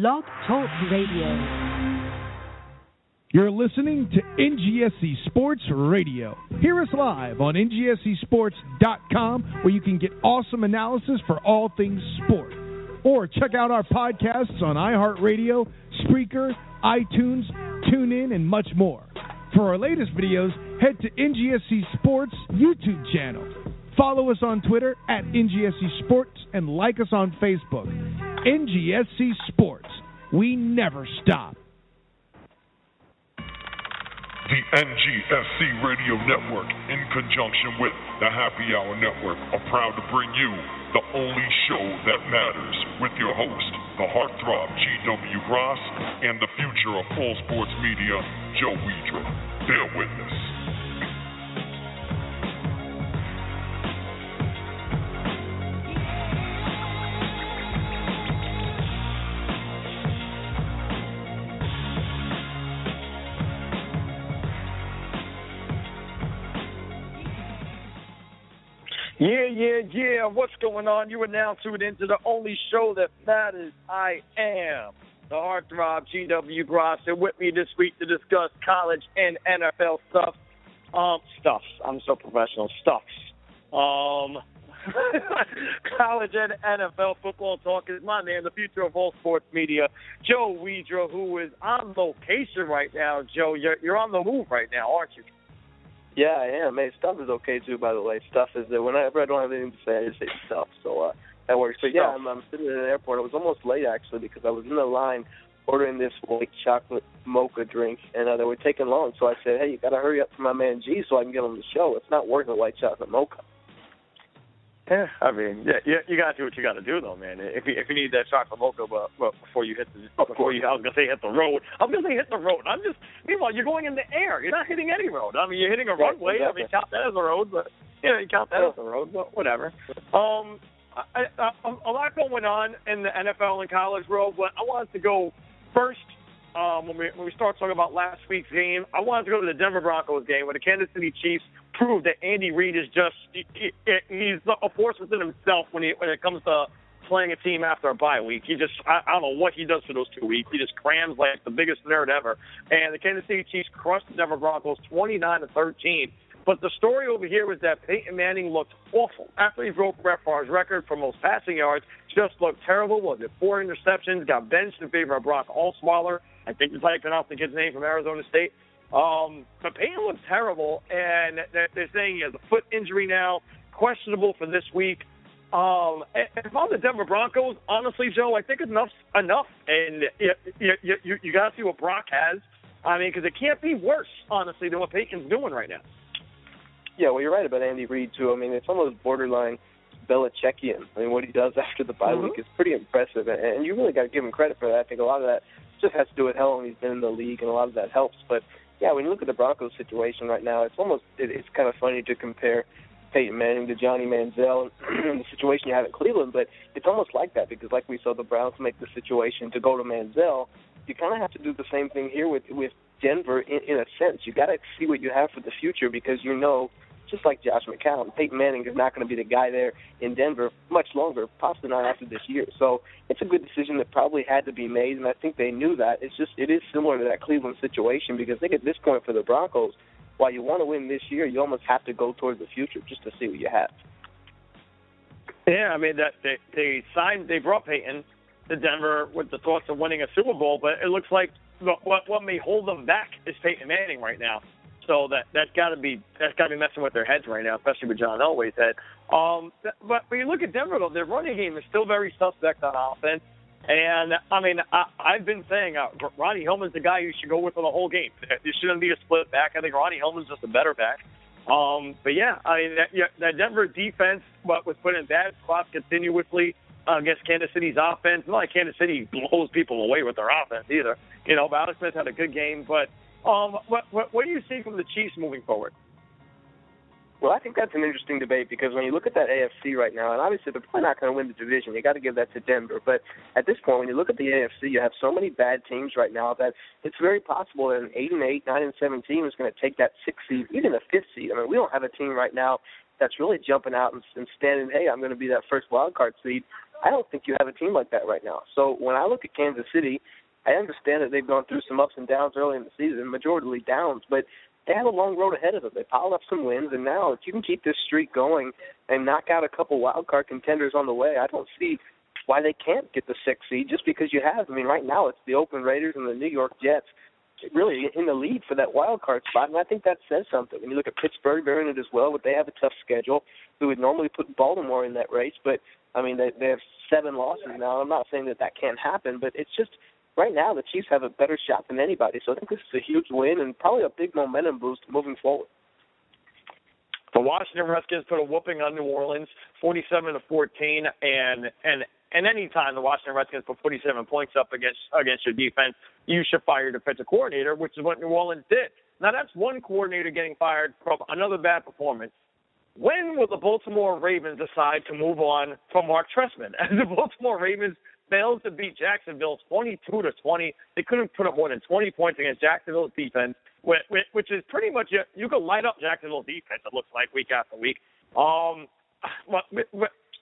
Blog Talk Radio. You're listening to NGSC Sports Radio. Hear us live on NGSCSports.com where you can get awesome analysis for all things sport. Or check out our podcasts on iHeartRadio, Spreaker, iTunes, TuneIn, and much more. For our latest videos, head to NGSC Sports YouTube channel. Follow us on Twitter at NGSC Sports and like us on Facebook. NGSC Sports. We never stop. The NGSC Radio Network, in conjunction with the Happy Hour Network, are proud to bring you the only show that matters with your host, the heartthrob G.W. Gras, and the future of full sports media, Joe Wedra. Bear witness. Yeah, yeah, yeah. What's going on? You are now tuned into the only show that matters. I am the heartthrob GW Gras, and with me this week to discuss college and NFL stuff. Um, stuffs. I'm so professional. Stuffs. Um, college and NFL football talk is my man, the future of all sports media, Joe Wedra, who is on location right now. Joe, you're you're on the move right now, aren't you? Yeah, I am. Hey, stuff is okay too, by the way. Stuff is that whenever I don't have anything to say, I just say stuff. So uh, that works. But yeah, I'm, I'm sitting in an airport. I was almost late actually because I was in the line ordering this white chocolate mocha drink, and uh, they were taking long. So I said, hey, you got to hurry up for my man G so I can get on the show. It's not worth a white chocolate mocha. Yeah, I mean, yeah, you, you got to do what you got to do, though, man. If you if you need that chocolate mocha, but, but before you hit the before you, I was gonna say hit the road. I'm gonna say hit the road. I'm just meanwhile you're going in the air. You're not hitting any road. I mean, you're hitting a Right, runway. I mean, count that as a road, but you know, you count that as a road, but whatever. Um, I, I, a lot going on in the NFL and college world, but I wanted to go first. Um, when we when we start talking about last week's game, I wanted to go to the Denver Broncos game where the Kansas City Chiefs proved that Andy Reid is just he, he, he's a force within himself when he when it comes to playing a team after a bye week. He just I, I don't know what he does for those two weeks. He just crams like the biggest nerd ever. And the Kansas City Chiefs crushed the Denver Broncos 29 to 13. But the story over here was that Peyton Manning looked awful after he broke Brett Favre's record for most passing yards. Just looked terrible. Was it four interceptions? Got benched in favor of Brock Osweiler. I think that's how you pronounce the kid's name from Arizona State. Um, but Peyton looks terrible, and they're, they're saying he has a foot injury now, questionable for this week. Um, and if I'm the Denver Broncos, honestly, Joe, I think enough's enough, and you you you, you got to see what Brock has. I mean, because it can't be worse, honestly, than what Peyton's doing right now. Yeah, well, you're right about Andy Reid too. I mean, it's almost borderline Belichickian. I mean, what he does after the bye Mhm. week is pretty impressive, and, and you really got to give him credit for that. I think a lot of that just has to do with how long he's been in the league, and a lot of that helps. But yeah, when you look at the Broncos situation right now, it's almost it, it's kind of funny to compare Peyton Manning to Johnny Manziel and the situation you have in Cleveland, but it's almost like that because like we saw the Browns make the situation to go to Manziel, you kind of have to do the same thing here with with Denver in, in a sense. You got to see what you have for the future because you know just like Josh McCown, Peyton Manning is not going to be the guy there in Denver much longer, possibly not after this year. So it's a good decision that probably had to be made, and I think they knew that. It's just it is similar to that Cleveland situation because I think at this point for the Broncos, while you want to win this year, you almost have to go towards the future just to see what you have. Yeah, I mean that they they signed they brought Peyton to Denver with the thoughts of winning a Super Bowl, but it looks like the- what what may hold them back is Peyton Manning right now. So that that's got to be that's got to be messing with their heads right now, especially with John Elway's head. Um, but when you look at Denver though, their running game is still very suspect on offense. And I mean, I, I've been saying uh, Ronnie Hillman's the guy you should go with for the whole game. You shouldn't be a split back. I think Ronnie Hillman's just a better back. Um, but yeah, I mean that, yeah, that Denver defense, what was put in bad spots continuously. against Kansas City's offense. Not like Kansas City blows people away with their offense either. You know, Alex Smith had a good game. But um, what, what what do you see from the Chiefs moving forward? Well, I think that's an interesting debate because when you look at that AFC right now, and obviously they're probably not going to win the division. You got to give that to Denver. But at this point, when you look at the AFC, you have so many bad teams right now that it's very possible that an eight and eight, nine and seven team is going to take that sixth seed, even a fifth seed. I mean, we don't have a team right now that's really jumping out and, and standing, hey, I'm going to be that first wild card seed. I don't think you have a team like that right now. So when I look at Kansas City, I understand that they've gone through some ups and downs early in the season, majority downs, but they have a long road ahead of them. They piled up some wins, and now if you can keep this streak going and knock out a couple wild card contenders on the way, I don't see why they can't get the sixth seed just because you have. I mean, right now it's the Oakland Raiders and the New York Jets really in the lead for that wild card spot, and I think that says something. When you look at Pittsburgh, they're in it as well, but they have a tough schedule. We would normally put Baltimore in that race, but I mean they they have seven losses now. I'm not saying that that can't happen, but it's just right now the Chiefs have a better shot than anybody. So I think this is a huge win and probably a big momentum boost moving forward. The Washington Redskins put a whooping on New Orleans, 47 to 14, and and and any time the Washington Redskins put 47 points up against against your defense, you should fire your defensive coordinator, which is what New Orleans did. Now that's one coordinator getting fired from another bad performance. When will the Baltimore Ravens decide to move on from Marc Trestman? As the Baltimore Ravens failed to beat Jacksonville 22 to 20. They couldn't put up more than 20 points against Jacksonville's defense, which, is pretty much you could light up Jacksonville's defense. It looks like week after week. Um,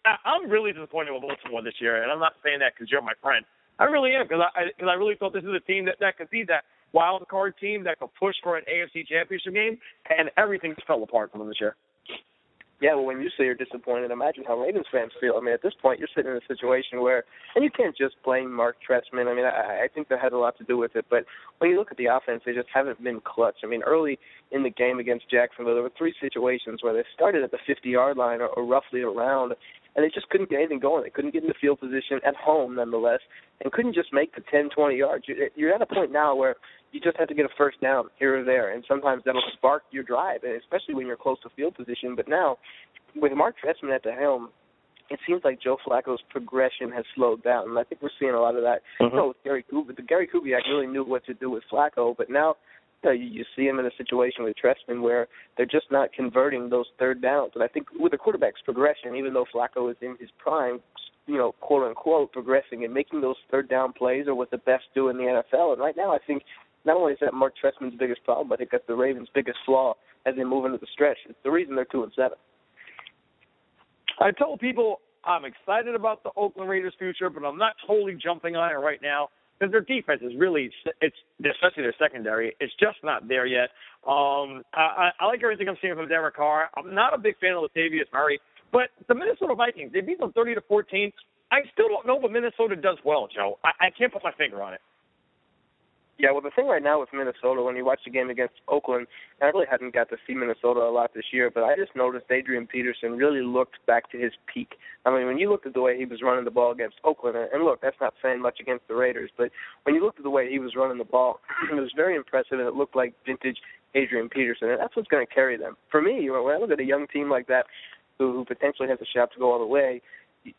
I'm really disappointed with Baltimore this year, and I'm not saying that because you're my friend. I really am because I because I really thought this is a team that that could be that wild card team that could push for an AFC Championship game, and everything just fell apart for them this year yeah, well, when you say you're disappointed, imagine how Ravens fans feel. I mean, at this point, you're sitting in a situation where, and you can't just blame Marc Trestman. I mean, I, I think that had a lot to do with it. But when you look at the offense, they just haven't been clutch. I mean, early in the game against Jacksonville, there were three situations where they started at the 50-yard line or, or roughly around, and they just couldn't get anything going. They couldn't get in the field position at home, nonetheless, and couldn't just make the 10, 20 yards. You're at a point now where you just have to get a first down here or there, and sometimes that'll spark your drive, and especially when you're close to field position. But now, with Marc Trestman at the helm, it seems like Joe Flacco's progression has slowed down, and I think we're seeing a lot of that. Mm-hmm. You know, with Gary Kubiak, the Gary Kubiak really knew what to do with Flacco, but now you, know, you, you see him in a situation with Trestman where they're just not converting those third downs. And I think with a quarterback's progression, even though Flacco is in his prime, you know, quote unquote, progressing and making those third down plays are what the best do in the NFL. And right now, I think not only is that Marc Trestman's biggest problem, but I think that's the Ravens' biggest flaw as they move into the stretch. It's the reason they're two and seven. I told people I'm excited about the Oakland Raiders' future, but I'm not totally jumping on it right now because their defense is really, it's especially their secondary, it's just not there yet. Um, I, I like everything I'm seeing from Derek Carr. I'm not a big fan of Latavius Murray, but the Minnesota Vikings, they beat them 30 to 14. I still don't know what Minnesota does well, Joe. I, I can't put my finger on it. Yeah, well, the thing right now with Minnesota, when you watch the game against Oakland, and I really hadn't got to see Minnesota a lot this year, but I just noticed Adrian Peterson really looked back to his peak. I mean, when you looked at the way he was running the ball against Oakland, and look, that's not saying much against the Raiders, but when you looked at the way he was running the ball, it was very impressive, and it looked like vintage Adrian Peterson, and that's what's going to carry them. For me, when I look at a young team like that, who potentially has a shot to go all the way,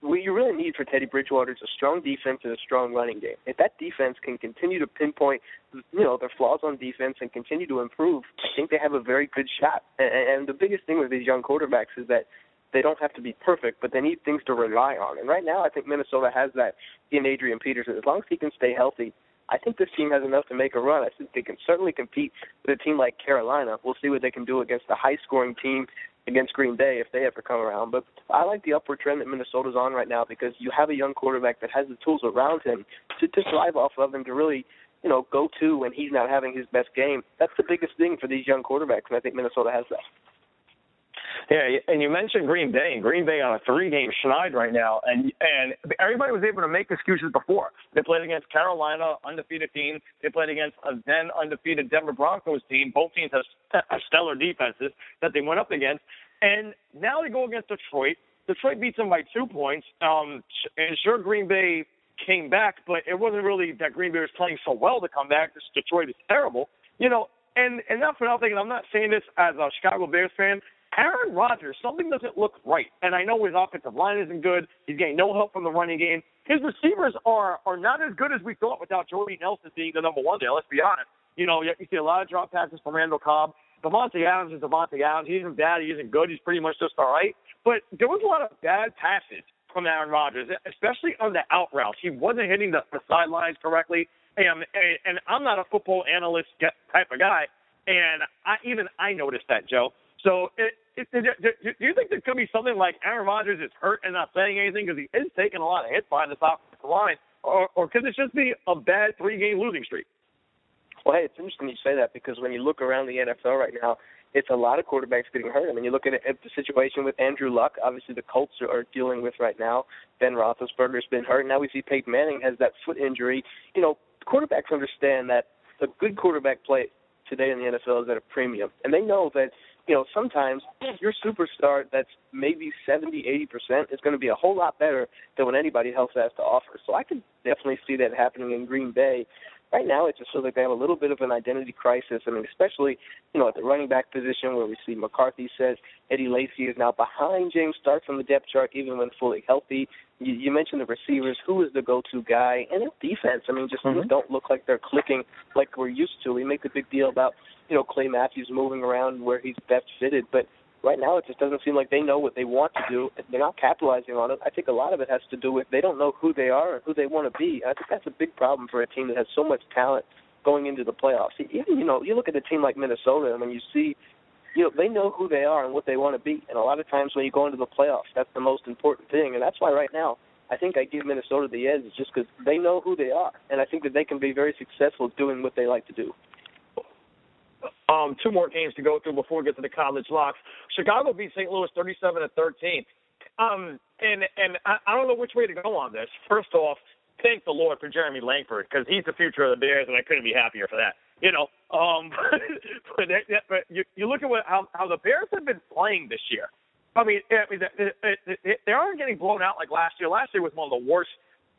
what you really need for Teddy Bridgewater is a strong defense and a strong running game. If that defense can continue to pinpoint, you know, their flaws on defense and continue to improve, I think they have a very good shot. And, the biggest thing with these young quarterbacks is that they don't have to be perfect, but they need things to rely on. And right now, I think Minnesota has that in Adrian Peterson. As long as he can stay healthy, I think this team has enough to make a run. I think they can certainly compete with a team like Carolina. We'll see what they can do against a high-scoring team against Green Bay if they ever come around. But I like the upward trend that Minnesota's on right now because you have a young quarterback that has the tools around him to, to thrive off of and to really, you know, go to when he's not having his best game. That's the biggest thing for these young quarterbacks, and I think Minnesota has that. Yeah, and you mentioned Green Bay, and Green Bay on a three-game schneid right now, and and everybody was able to make excuses before. They played against Carolina, undefeated team. They played against a then undefeated Denver Broncos team. Both teams have stellar defenses that they went up against, and now they go against Detroit. Detroit beats them by two points. Um, and sure, Green Bay came back, but it wasn't really that Green Bay was playing so well to come back. This Detroit is terrible, you know. And and not for nothing. I'm not saying this as a Chicago Bears fan Aaron Rodgers, something doesn't look right. And I know his offensive line isn't good. He's getting no help from the running game. His receivers are are not as good as we thought without Jordy Nelson being the number one there. Let's be honest. You know, you see a lot of drop passes from Randall Cobb. Davante Adams is Davante Adams. He isn't bad. He isn't good. He's pretty much just all right. But there was a lot of bad passes from Aaron Rodgers, especially on the out routes. He wasn't hitting the, the sidelines correctly. And, and I'm not a football analyst type of guy, and I even I noticed that, Joe. So, it, it, it, do you think there could be something like Aaron Rodgers is hurt and not saying anything because he is taking a lot of hits behind this offensive line, or, or could this just be a bad three-game losing streak? Well, hey, it's interesting you say that because when you look around the NFL right now, it's a lot of quarterbacks getting hurt. I mean, you look at, at the situation with Andrew Luck. Obviously, the Colts are, are dealing with right now. Ben Roethlisberger's been hurt. Now we see Peyton Manning has that foot injury. You know, quarterbacks understand that a good quarterback play today in the NFL is at a premium, and they know that you know sometimes your superstar that's maybe seventy, eighty percent is going to be a whole lot better than what anybody else has to offer. So I can definitely see that happening in Green Bay right now it just feels like they have a little bit of an identity crisis. I mean, especially you know at the running back position where we see McCarthy says Eddie Lacy is now behind James Starks on the depth chart even when fully healthy. You, you mentioned the receivers, who is the go-to guy, and defense. I mean, just mm-hmm. don't look like they're clicking like we're used to. We make a big deal about you know Clay Matthews moving around where he's best fitted, but right now it just doesn't seem like they know what they want to do. They're not capitalizing on it. I think a lot of it has to do with they don't know who they are and who they want to be. I think that's a big problem for a team that has so much talent going into the playoffs. Even you know, you look at a team like Minnesota and when you see you know, they know who they are and what they want to be. And a lot of times when you go into the playoffs, that's the most important thing. And that's why right now I think I give Minnesota the edge just because they know who they are. And I think that they can be very successful doing what they like to do. Um, two more games to go through before we get to the college locks. Chicago beat St. Louis 37 to 13. Um, and and I, I don't know which way to go on this. First off, thank the Lord for Jeremy Langford because he's the future of the Bears, and I couldn't be happier for that. You know, um, but, but you, you look at what, how how the Bears have been playing this year. I mean, I mean, they, they aren't getting blown out like last year. Last year was one of the worst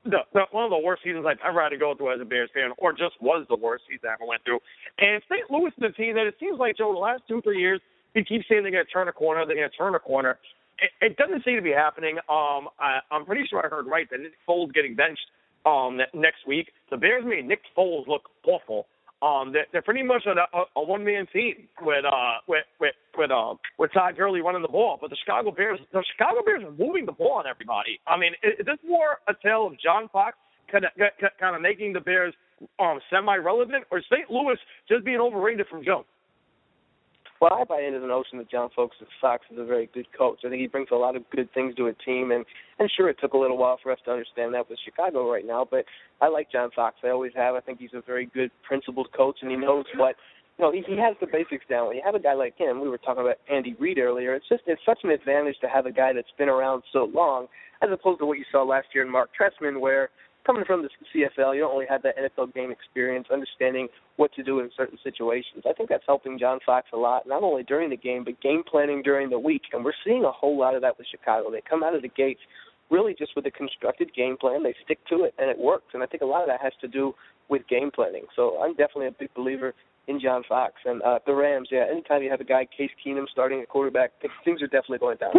the, the, one of the worst seasons I've ever had to go through as a Bears fan, or just was the worst season I ever went through. And St. Louis is a team that it seems like Joe, the last two three years, we keep saying they're going to turn a corner, they're going to turn a corner. It, it doesn't seem to be happening. Um, I, I'm pretty sure I heard right that Nick Foles getting benched um next week. The Bears made Nick Foles look awful. Um, they're, they're pretty much a, a, a one man team with uh with with with uh with Todd Gurley running the ball, but the Chicago Bears the Chicago Bears are moving the ball on everybody. I mean, is, is this more a tale of John Fox kind of kind of making the Bears um semi relevant, or St. Louis just being overrated from jump? Well, I buy into the notion that John Fox Fox is a very good coach. I think he brings a lot of good things to a team, and and sure, it took a little while for us to understand that with Chicago right now. But I like John Fox. I always have. I think he's a very good, principled coach, and he knows what you know, he, he has the basics down. When you have a guy like him, we were talking about Andy Reid earlier. It's just it's such an advantage to have a guy that's been around so long, as opposed to what you saw last year in Marc Trestman, where coming from the CFL, you don't really have that NFL game experience, understanding what to do in certain situations. I think that's helping John Fox a lot, not only during the game, but game planning during the week. And we're seeing a whole lot of that with Chicago. They come out of the gates really just with a constructed game plan. They stick to it, and it works. And I think a lot of that has to do with game planning. So I'm definitely a big believer in John Fox. And uh, the Rams, yeah, anytime you have a guy, Case Keenum, starting at quarterback, things are definitely going down.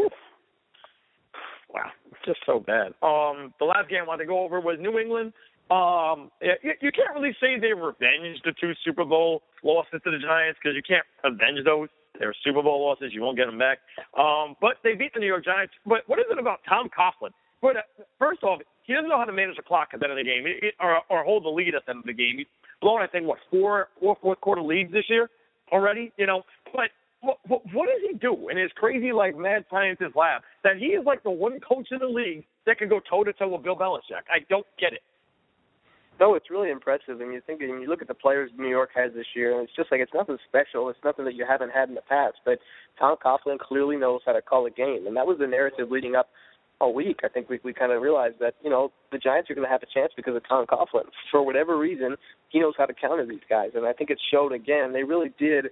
Wow, just so bad. Um, the last game I wanted to go over was New England. Um, you, you can't really say they revenged the two Super Bowl losses to the Giants because you can't avenge those. They're Super Bowl losses. You won't get them back. Um, but they beat the New York Giants. But what is it about Tom Coughlin? But uh, first off, he doesn't know how to manage the clock at the end of the game, or, or hold the lead at the end of the game. He's blown, I think, what four, four fourth quarter leads this year already. You know, but what, what, does he do in his crazy like mad scientist lab that he is like the one coach in the league that can go toe to toe with Bill Belichick? I don't get it. No, it's really impressive. And you think, and you look at the players New York has this year, and it's just like it's nothing special. It's nothing that you haven't had in the past. But Tom Coughlin clearly knows how to call a game, and that was the narrative leading up all week. I think we we kind of realized that you know the Giants are going to have a chance because of Tom Coughlin. For whatever reason, he knows how to counter these guys, and I think it showed again. They really did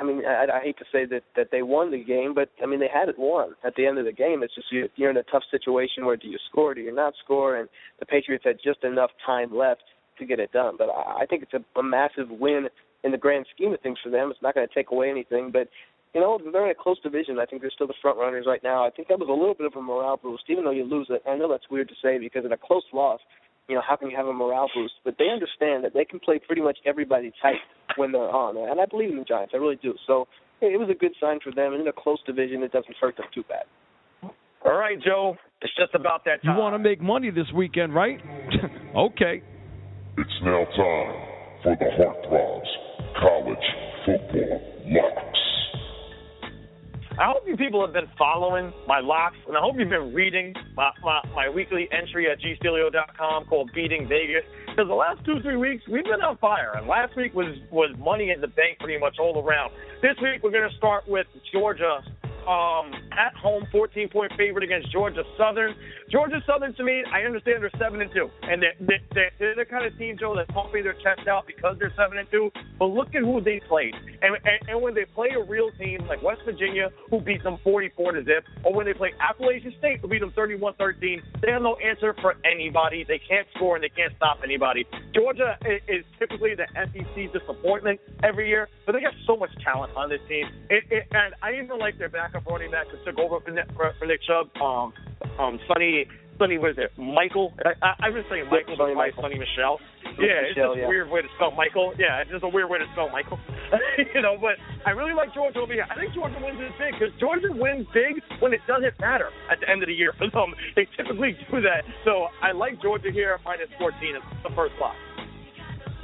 I mean, I, I hate to say that that they won the game, but I mean they had it won at the end of the game. It's just you, you're in a tough situation where do you score, do you not score, and the Patriots had just enough time left to get it done. But I, I think it's a, a massive win in the grand scheme of things for them. It's not going to take away anything, but you know, they're in a close division. I think they're still the front runners right now. I think that was a little bit of a morale boost, even though you lose it. I know that's weird to say because in a close loss, you know, how can you have a morale boost? But they understand that they can play pretty much everybody tight when they're on, and I believe in the Giants. I really do. So it was a good sign for them. And in a close division, it doesn't hurt them too bad. All right, Joe. It's just about that time. You want to make money this weekend, right? okay. It's now time for the Heartthrobs College Football Locks. I hope you people have been following my locks, and I hope you've been reading my, my, my weekly entry at gstelio.com called Beating Vegas. Because the last two, three weeks, we've been on fire. And last week was, was money in the bank pretty much all around. This week, we're going to start with Georgia um, at home 14 point favorite against Georgia Southern. Georgia Southern, to me, I understand they're seven and two, and they're, they're, they're the kind of team, Joe, that's pumping their chest out because they're seven and two. But look at who they played, and, and and when they play a real team like West Virginia, who beat them 44 to zip, or when they play Appalachian State, who beat them 31-13, they have no answer for anybody. They can't score and they can't stop anybody. Georgia is, typically the SEC disappointment every year, but they got so much talent on this team, it, it, and I even like their backup running back took over for Nick, for, for Nick Chubb, um, um, Sony Sony, what is it? Michael. I, I, I've been saying Michael, but my Sony Michel. Yeah, it's just yeah. a weird way to spell Michael. Yeah, it's just a weird way to spell Michael. you know, but I really like Georgia over here. I think Georgia wins this big because Georgia wins big when it doesn't matter at the end of the year for them. They typically do that. So I like Georgia here minus 14 is the first spot.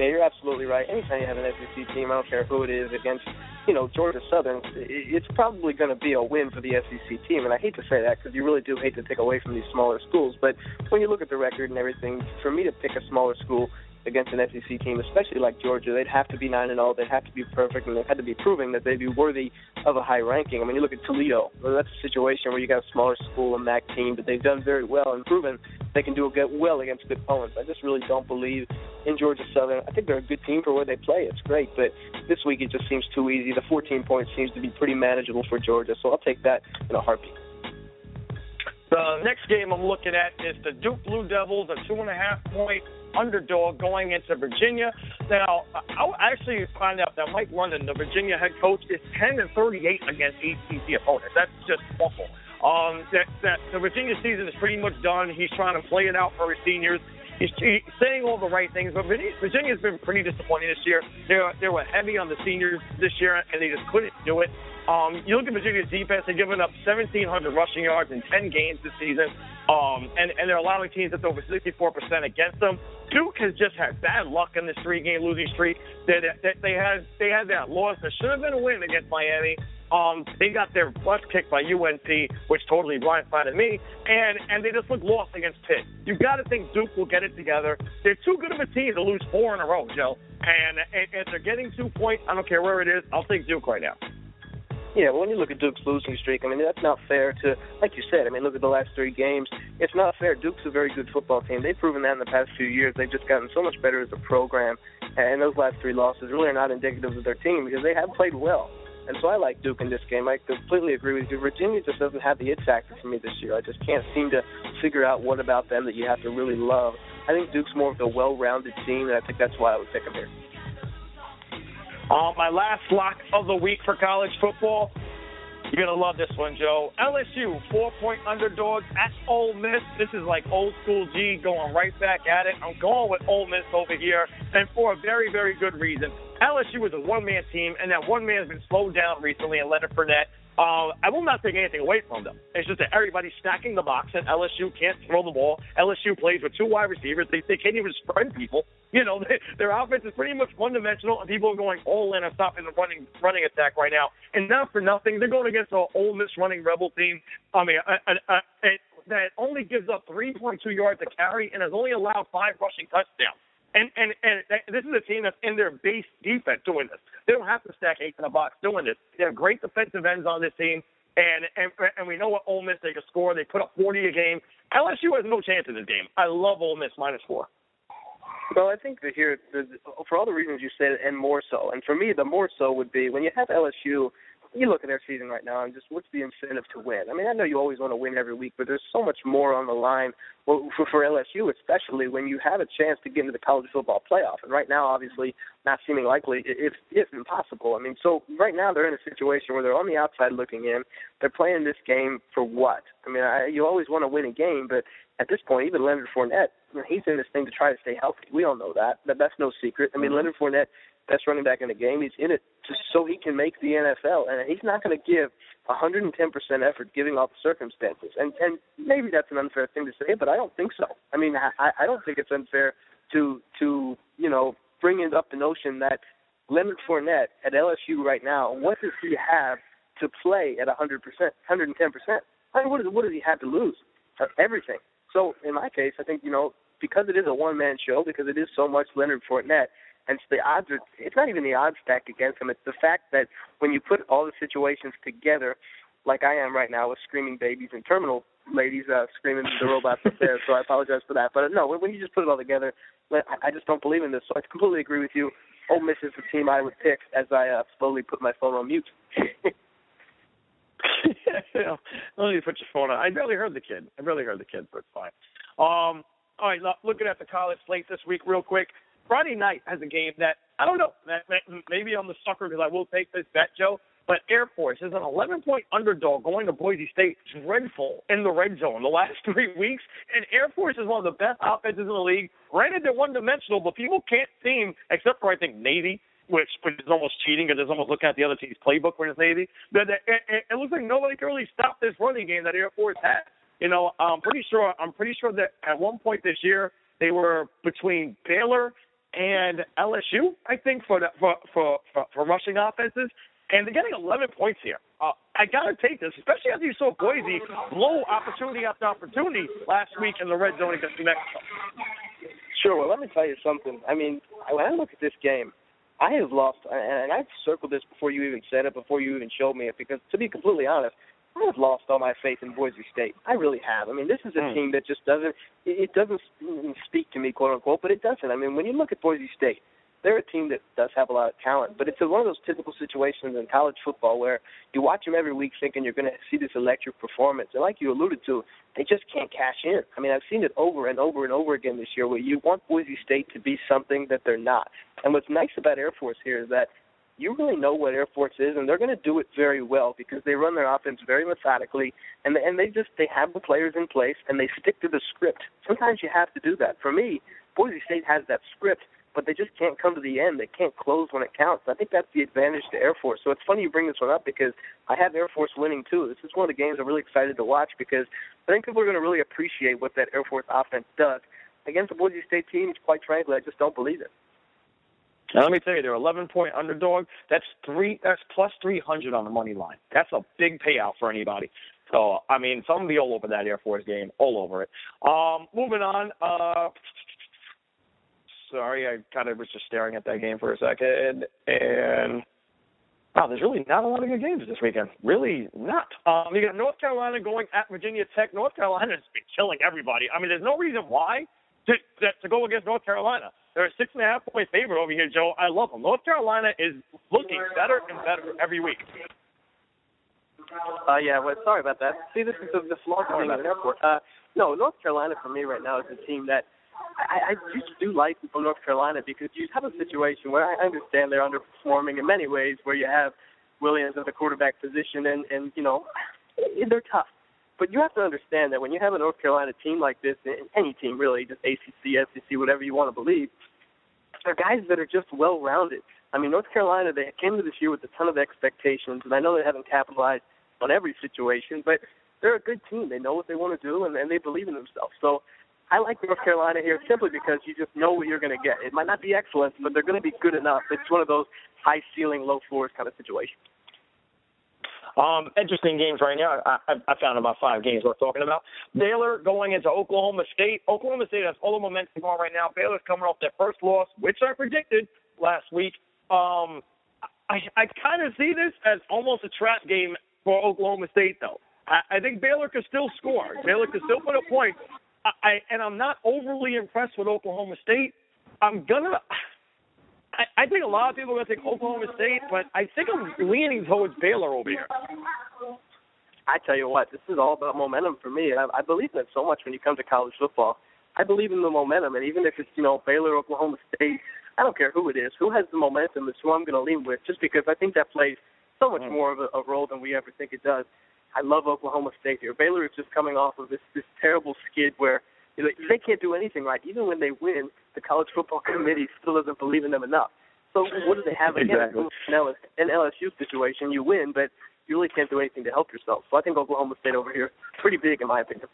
Yeah, you're absolutely right. Anytime you have an SEC team, I don't care who it is against, you know, Georgia Southern, it's probably going to be a win for the SEC team. And I hate to say that because you really do hate to take away from these smaller schools. But when you look at the record and everything, for me to pick a smaller school against an SEC team, especially like Georgia, they'd have to be nine and all. They'd have to be perfect, and they had to be proving that they'd be worthy of a high ranking. I mean, you look at Toledo. Well, that's a situation where you got a smaller school and MAC team, but they've done very well and proven they can do good well against good opponents. I just really don't believe in Georgia Southern. I think they're a good team for where they play. It's great, but this week it just seems too easy. The 14 points seems to be pretty manageable for Georgia, so I'll take that in a heartbeat. The next game I'm looking at is the Duke Blue Devils, a two and a half point underdog going into Virginia. Now, I actually find out that Mike London, the Virginia head coach, is 10 and 38 against ACC opponents. That's just awful. Um, that, that the Virginia season is pretty much done. He's trying to play it out for his seniors. He's, saying all the right things, but Virginia's been pretty disappointing this year. They were heavy on the seniors this year, and they just couldn't do it. Um, you look at Virginia's defense; they've given up 1,700 rushing yards in 10 games this season, um, and and they're allowing teams that's over 64% against them. Duke has just had bad luck in this three-game losing streak. They, they, they had they had that loss that should have been a win against Miami. Um, they got their butt kicked by UNC, which totally blindsided me, and and they just look lost against Pitt. You got to think Duke will get it together. They're too good of a team to lose four in a row, Joe. And if they're getting two points, I don't care where it is. I'll take Duke right now. Yeah, well, when you look at Duke's losing streak, I mean, that's not fair to, like you said, I mean, look at the last three games. It's not fair. Duke's a very good football team. They've proven that in the past few years. They've just gotten so much better as a program. And those last three losses really are not indicative of their team because they have played well. And so I like Duke in this game. I completely agree with you. Virginia just doesn't have the it factor for me this year. I just can't seem to figure out what about them that you have to really love. I think Duke's more of a well-rounded team, and I think that's why I would pick them here. Uh, my last lock of the week for college football. You're gonna love this one, Joe. LSU four-point underdogs at Ole Miss. This is like old school G going right back at it. I'm going with Ole Miss over here, and for a very, very good reason. LSU is a one-man team, and that one man has been slowed down recently. And Leonard Fournette uh, I will not take anything away from them. It's just that everybody's stacking the box, and LSU can't throw the ball. LSU plays with two wide receivers. They, they can't even spread people. You know, they, their offense is pretty much one-dimensional, and people are going all in and stopping the running running attack right now. And not for nothing, they're going against an Ole Miss running rebel team. I mean, a, a, a, a, that only gives up 3.2 yards to carry and has only allowed five rushing touchdowns. And and and this is a team that's in their base defense doing this. They don't have to stack eight in a box doing this. They have great defensive ends on this team, and and and we know what Ole Miss they can score. They put up 40 a game. LSU has no chance in this game. I love Ole Miss minus four. Well, I think that here, for all the reasons you said, and more so, and for me, the more so would be when you have LSU you look at their season right now and just what's the incentive to win? I mean, I know you always want to win every week, but there's so much more on the line well, for, for LSU, especially when you have a chance to get into the college football playoff. And right now, obviously, not seeming likely, if if impossible. I mean, so right now they're in a situation where they're on the outside looking in. They're playing this game for what? I mean, I, you always want to win a game, but at this point, even Leonard Fournette, you know, he's in this thing to try to stay healthy. We all know that. that that's no secret. I mean, mm-hmm. Leonard Fournette best running back in the game. He's in it just so he can make the NFL, and he's not going to give 110% effort, giving all the circumstances. And and maybe that's an unfair thing to say, but I don't think so. I mean, I, I don't think it's unfair to to you know bring up the notion that Leonard Fournette at LSU right now, what does he have to play at 100%, 110%? I mean, what, is, what does he have to lose? Uh, everything. So in my case, I think you know because it is a one man show, because it is so much Leonard Fournette, and so the odds are, it's not even the odds stacked against him. It's the fact that when you put all the situations together, like I am right now with screaming babies and terminal ladies uh, screaming the robots up there. So I apologize for that. But no, when you just put it all together, I just don't believe in this. So I completely agree with you. Ole Miss is the team I would pick as I uh, slowly put my phone on mute. don't need to put your phone on. I barely heard the kid. I barely heard the kid, but fine. Um, all right, looking at the college slate this week, real quick. Friday night has a game that I don't know. Maybe I'm the sucker because I will take this bet, Joe. But Air Force is an 11 point underdog going to Boise State. Dreadful in the red zone the last three weeks. And Air Force is one of the best offenses in the league. Granted, they're one dimensional, but people can't seem, except for I think Navy, which, which is almost cheating because it's almost looking at the other team's playbook when it's Navy. But it, it, it looks like nobody can really stop this running game that Air Force has. You know, I'm pretty sure. I'm pretty sure that at one point this year they were between Baylor and LSU, I think, for the, for, for for for rushing offenses, and they're getting 11 points here. Uh, I gotta take this, especially after you saw Boise blow opportunity after opportunity last week in the red zone against New Mexico. Sure. Well, let me tell you something. I mean, when I look at this game, I have lost, and I've circled this before you even said it, before you even showed me it, because to be completely honest, I have lost all my faith in Boise State. I really have. I mean, this is a mm. team that just doesn't it doesn't speak to me, quote unquote, but it doesn't. I mean, when you look at Boise State, they're a team that does have a lot of talent, but it's one of those typical situations in college football where you watch them every week thinking you're going to see this electric performance, and like you alluded to, they just can't cash in. I mean, I've seen it over and over and over again this year where you want Boise State to be something that they're not. And what's nice about Air Force here is that you really know what Air Force is, and they're going to do it very well because they run their offense very methodically, and and they just they have the players in place and they stick to the script. Sometimes you have to do that. For me, Boise State has that script, but they just can't come to the end. They can't close when it counts. I think that's the advantage to Air Force. So it's funny you bring this one up because I have Air Force winning too. This is one of the games I'm really excited to watch because I think people are going to really appreciate what that Air Force offense does against the Boise State team. Quite frankly, I just don't believe it. Now let me tell you, they're 11 point underdog. That's three. That's plus 300 on the money line. That's a big payout for anybody. So I mean, so I'm gonna be all over that Air Force game, all over it. Um, moving on. Uh, sorry, I kind of was just staring at that game for a second, and wow, there's really not a lot of good games this weekend. Really not. Um, you got North Carolina going at Virginia Tech. North Carolina's been killing everybody. I mean, there's no reason why to to, go against North Carolina. They're a six and a half point favorite over here, Joe. I love them. North Carolina is looking better and better every week. Uh, yeah, well, sorry about that. See, this is the, the flaw thing at the airport. Uh, no, North Carolina for me right now is a team that I, I just do like from North Carolina because you have a situation where I understand they're underperforming in many ways, where you have Williams at the quarterback position, and and you know they're tough. But you have to understand that when you have a North Carolina team like this, any team really, just ACC, SEC, whatever you want to believe, they're guys that are just well rounded. I mean, North Carolina, they came to this year with a ton of expectations, and I know they haven't capitalized on every situation, but they're a good team. They know what they want to do, and, and they believe in themselves. So I like North Carolina here simply because you just know what you're going to get. It might not be excellent, but they're going to be good enough. It's one of those high ceiling, low floors kind of situations. Um, interesting games right now. I, I found about five games we're talking about. Baylor going into Oklahoma State. Oklahoma State has all the momentum going right now. Baylor's coming off their first loss, which I predicted last week. Um, I, I kind of see this as almost a trap game for Oklahoma State, though. I, I think Baylor could still score. Baylor could still put a point. I, and I'm not overly impressed with Oklahoma State. I'm gonna. I, I think a lot of people are going to take Oklahoma State, but I think I'm leaning towards Baylor over here. I tell you what, this is all about momentum for me. I, I believe in it so much when you come to college football. I believe in the momentum, and even if it's you know Baylor, Oklahoma State, I don't care who it is, who has the momentum is who I'm going to lean with, just because I think that plays so much mm. more of a, a role than we ever think it does. I love Oklahoma State here. Baylor is just coming off of this this terrible skid where you know, they can't do anything right. Even when they win, the college football committee still doesn't believe in them enough. So what do they have against exactly. an LSU situation? You win, but you really can't do anything to help yourself. So I think Oklahoma State over here pretty big in my opinion.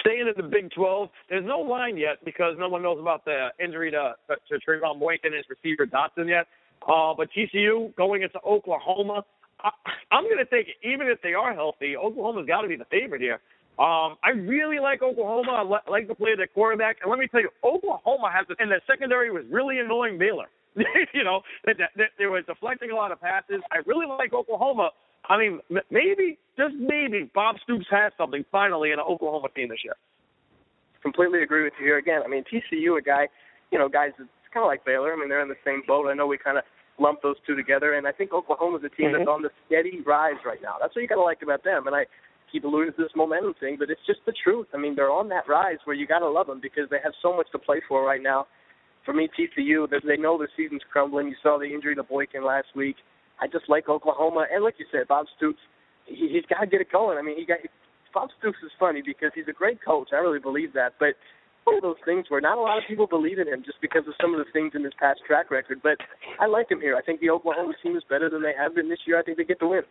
Staying in the Big 12, there's no line yet because no one knows about the injury to to Trevone Boykin and his receiver Doctson yet. Uh, but TCU going into Oklahoma, I, I'm going to take it. Even if they are healthy, Oklahoma's got to be the favorite here. Um, I really like Oklahoma. I li- like to play of their quarterback. And let me tell you, Oklahoma has, and the secondary was really annoying Baylor. you know, that, that, they were deflecting a lot of passes. I really like Oklahoma. I mean, m- maybe, just maybe, Bob Stoops has something finally in an Oklahoma team this year. Completely agree with you here again. I mean, TCU, a guy, you know, guys, it's kind of like Baylor. I mean, they're in the same boat. I know we kind of lump those two together, and I think Oklahoma's a team Mhm. that's on the steady rise right now. That's what you got to like about them. And I keep alluding to this momentum thing, but it's just the truth. I mean, they're on that rise where you got to love them because they have so much to play for right now. For me, TCU, they- know the season's crumbling. You saw the injury to Boykin last week. I just like Oklahoma, and like you said, Bob Stoops, he, he's got to get it going. I mean, he got Bob Stoops is funny because he's a great coach. I really believe that, but one of those things where not a lot of people believe in him just because of some of the things in his past track record. But I like him here. I think the Oklahoma team is better than they have been this year. I think they get the win.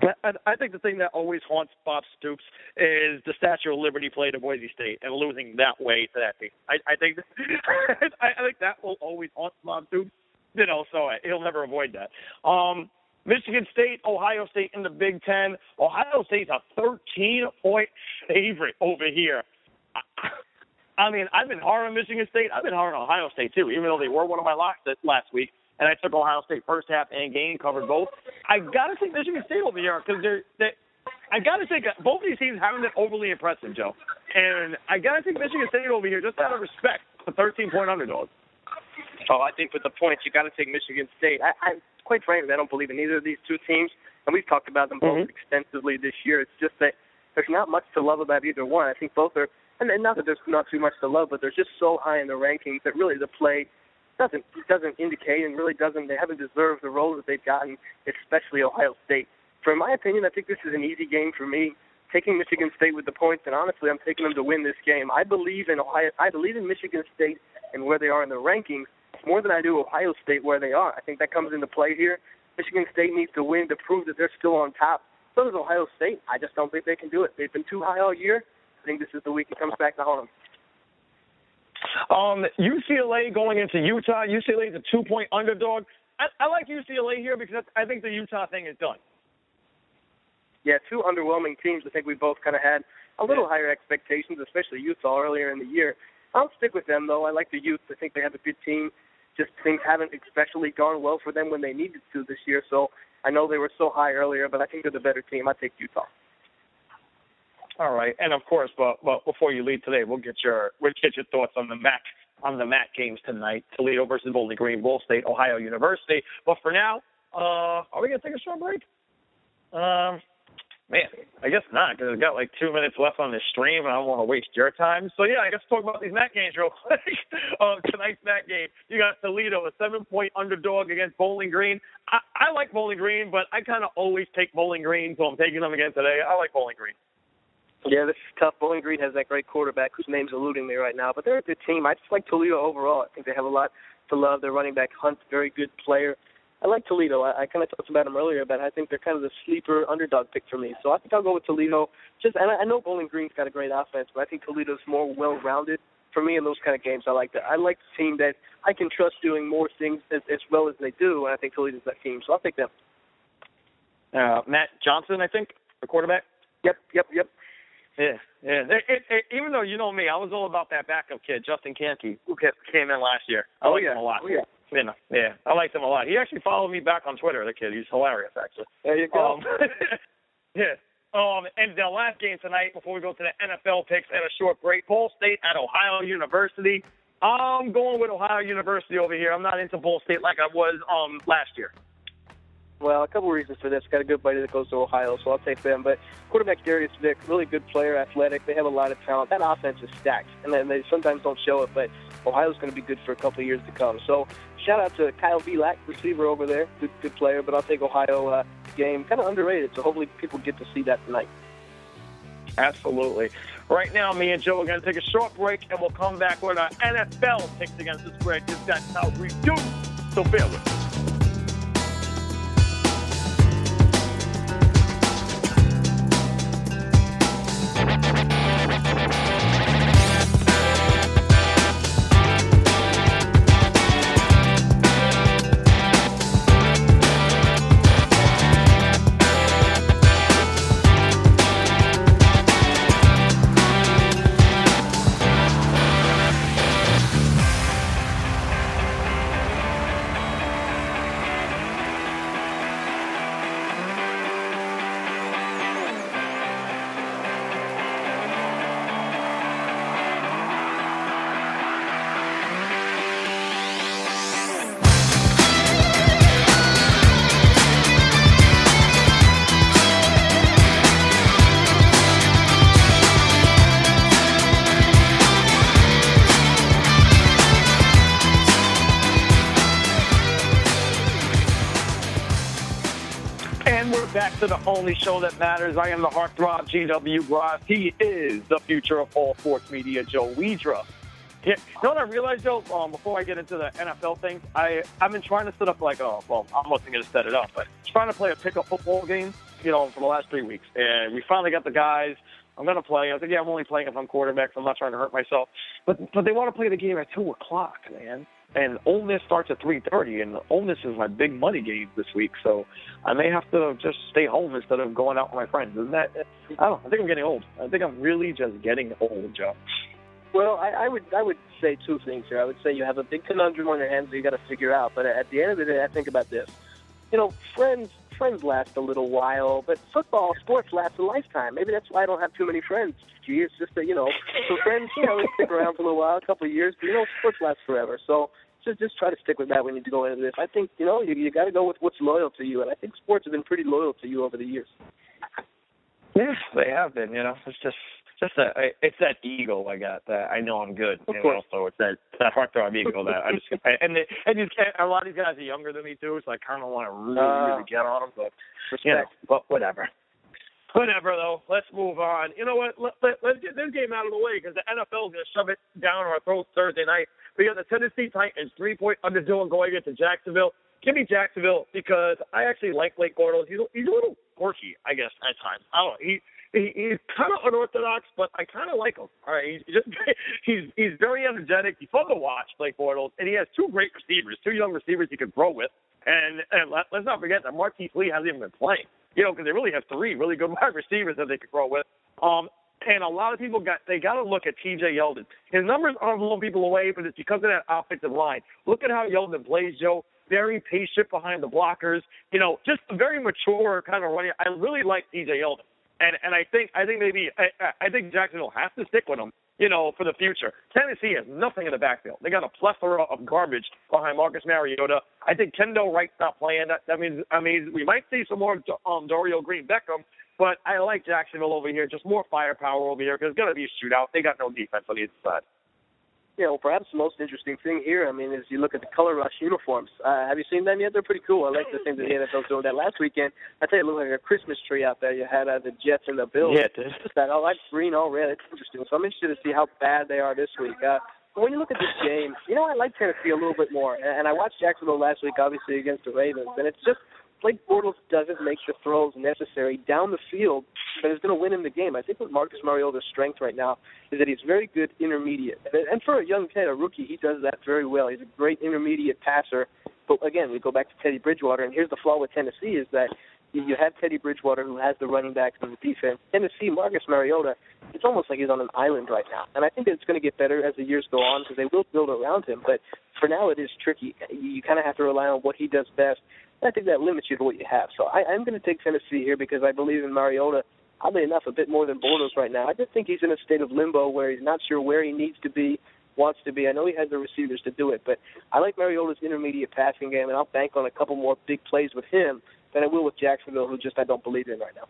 I, I think the thing that always haunts Bob Stoops is the Statue of Liberty play to Boise State and losing that way to that team. I, I think I, think that will always haunt Bob Stoops. You know, so he'll never avoid that. Um, Michigan State, Ohio State in the Big Ten. Ohio State's a 13 point favorite over here. I mean, I've been hard on Michigan State. I've been hard on Ohio State too, even though they were one of my locks last week. And I took Ohio State first half and game, covered both. I got to take Michigan State over here because they're they. I got to take both of these teams haven't been overly impressive, Joe. And I got to take Michigan State over here just out of respect for 13 point underdogs. Oh, I think with the points, you got to take Michigan State. I, I quite frankly, I don't believe in either of these two teams, and we've talked about them both Mhm. extensively this year. It's just that there's not much to love about either one. I think both are, and and not that there's not too much to love, but they're just so high in the rankings that really the play doesn't doesn't indicate and really doesn't. They haven't deserved the role that they've gotten, especially Ohio State. For my opinion, I think this is an easy game for me. Taking Michigan State with the points, and honestly, I'm taking them to win this game. I believe in Ohio. I believe in Michigan State and where they are in the rankings more than I do Ohio State where they are. I think that comes into play here. Michigan State needs to win to prove that they're still on top. So does Ohio State. I just don't think they can do it. They've been too high all year. I think this is the week it comes back to haunt them. Um, UCLA going into Utah. UCLA is a two point underdog. I, I like UCLA here because I think the Utah thing is done. Yeah, two underwhelming teams. I think we both kind of had a little higher expectations, especially Utah earlier in the year. I'll stick with them though. I like the Utes. I think they have a good team. Just things haven't especially gone well for them when they needed to this year. So I know they were so high earlier, but I think they're the better team. I take Utah. All right, and of course, but but before you leave today, we'll get your we'll get your thoughts on the MAC on the MAC games tonight: Toledo versus Bowling Green, Ball State, Ohio University. But for now, uh, are we gonna take a short break? Um, man, I guess not because we've got like two minutes left on this stream, and I don't want to waste your time. So yeah, I guess talk about these MAC games real quick. uh, tonight's MAC game, you got Toledo, a seven-point underdog against Bowling Green. I, I like Bowling Green, but I kind of always take Bowling Green, so I'm taking them again today. I like Bowling Green. Yeah, this is tough. Bowling Green has that great quarterback whose name's eluding me right now, but they're a good team. I just like Toledo overall. I think they have a lot to love. Their running back Hunt's a very good player. I like Toledo. I, I kind of talked about them earlier, but I think they're kind of the sleeper underdog pick for me. So I think I'll go with Toledo. Just and I, I know Bowling Green's got a great offense, but I think Toledo's more well-rounded. For me, in those kind of games, I like that. I like the team that I can trust doing more things as, as well as they do, and I think Toledo's that team. So I'll take them. Uh, Matt Johnson, I think, the quarterback. Yep, yep, yep. Yeah, yeah. It, it, it, even though you know me, I was all about that backup kid, Justin Canty, who came in last year. I Oh, liked yeah. him a lot. Oh, yeah. You know, yeah, I liked him a lot. He actually followed me back on Twitter. The kid, he's hilarious, actually. There you go. Um, yeah. Um, and the last game tonight, before we go to the NFL picks and a short break, Ball State at Ohio University. I'm going with Ohio University over here. I'm not into Ball State like I was um last year. Well, a couple of reasons for this. Got a good buddy that goes to Ohio, so I'll take them. But quarterback Derrius Vick, really good player, athletic. They have a lot of talent. That offense is stacked, and then they sometimes don't show it. But Ohio's going to be good for a couple of years to come. So shout out to Kyle Belak, receiver over there, good, good player. But I'll take Ohio uh, game, kind of underrated. So hopefully people get to see that tonight. Absolutely. Right now, me and Joe are going to take a short break, and we'll come back with our NFL picks against the spread. Just that's how we do. So bear with us. Show that matters. I am the heartthrob GW Gras. He is the future of all sports media, Joe Wedra. Yeah, you know what I realized, Joe? Um, before I get into the NFL things, I I've been trying to set up like a well, I'm not going to set it up, but trying to play a pickup football game, you know, for the last three weeks, and we finally got the guys. I'm going to play. I said, yeah, I'm only playing if I'm quarterback. So I'm not trying to hurt myself, but but they want to play the game at two o'clock, man. And Ole Miss starts at 3:30, and Ole Miss is my big money game this week. So I may have to just stay home instead of going out with my friends. Isn't that? I don't. I think I'm getting old. I think I'm really just getting old, Joe. Well, I, I would I would say two things here. I would say you have a big conundrum on your hands that you got to figure out. But at the end of the day, I think about this. You know, friends friends last a little while, but football sports last a lifetime. Maybe that's why I don't have too many friends. Gee, it's just that you know, some friends you know stick around for a little while, a couple of years. But you know, sports last forever. So just just try to stick with that when you go into this. I think you know you you got to go with what's loyal to you, and I think sports have been pretty loyal to you over the years. Yeah, they have been. You know, it's just just that it's that ego I got that I know I'm good. Of you course. Know? So it's that that heartthrob ego that I just and the, and these, a lot of these guys are younger than me too, so I kind of want to really Uh, really get on them, but Respect. you know, but whatever. Whatever though, let's move on. You know what? Let, let, let's get this game out of the way because the NFL is going to shove it down our throats Thursday night. We got the Tennessee Titans three point underdoing going into Jacksonville. Give me Jacksonville because I actually like Blake Bortles. He's a, he's a little quirky, I guess, at times. I don't know. He he, he's kind of unorthodox, but I kind of like him. All right, he's just he's he's very energetic. He's fun to watch, Blake Bortles, and he has two great receivers, two young receivers he can throw with. And and let, let's not forget that Marquise Lee hasn't even been playing. You know, because they really have three really good wide receivers that they could throw with. Um, and a lot of people got they got to look at T.J. Yeldon. His numbers aren't blowing people away, but it's because of that offensive line. Look at how Yeldon plays, Joe. Very patient behind the blockers. You know, just a very mature kind of running. I really like T.J. Yeldon, and and I think I think maybe I, I think Jacksonville has to stick with him. You know, for the future. Tennessee has nothing in the backfield. They got a plethora of garbage behind Marcus Mariota. I think Kendall Wright stopped playing. That, that means I mean we might see some more um, Dorial Green Beckham, but I like Jacksonville over here. Just more firepower over here because it's gonna be a shootout. They got no defense on either side. You know, perhaps the most interesting thing here, I mean, is you look at the color rush uniforms. Uh, have you seen them yet? They're pretty cool. I like the things that the NFL's doing. That last weekend, I tell you, it looked like a Christmas tree out there. You had uh, the Jets and the Bills. Yeah, it did. That all that green, all red. It's interesting. So I'm interested to see how bad they are this week. Uh, but when you look at this game, you know, I like Tennessee a little bit more. And I watched Jacksonville last week, obviously against the Ravens, and it's just Blake Bortles doesn't make the throws necessary down the field that is going to win him the game. I think what Marcus Mariota's strength right now is that he's very good intermediate. And, for a young kid, a rookie, he does that very well. He's a great intermediate passer. But again, we go back to Teddy Bridgewater, and here's the flaw with Tennessee is that you have Teddy Bridgewater who has the running backs and the defense. Tennessee, Marcus Mariota, it's almost like he's on an island right now. And I think that it's going to get better as the years go on because they will build around him. But for now, it is tricky. You kind of have to rely on what he does best. I think that limits you to what you have. So I, I'm going to take Tennessee here because I believe in Mariota. Oddly enough, a bit more than Bortles right now. I just think he's in a state of limbo where he's not sure where he needs to be. wants to be. I know he has the receivers to do it, but I like Mariota's intermediate passing game, and I'll bank on a couple more big plays with him than I will with Jacksonville, who just I don't believe in right now.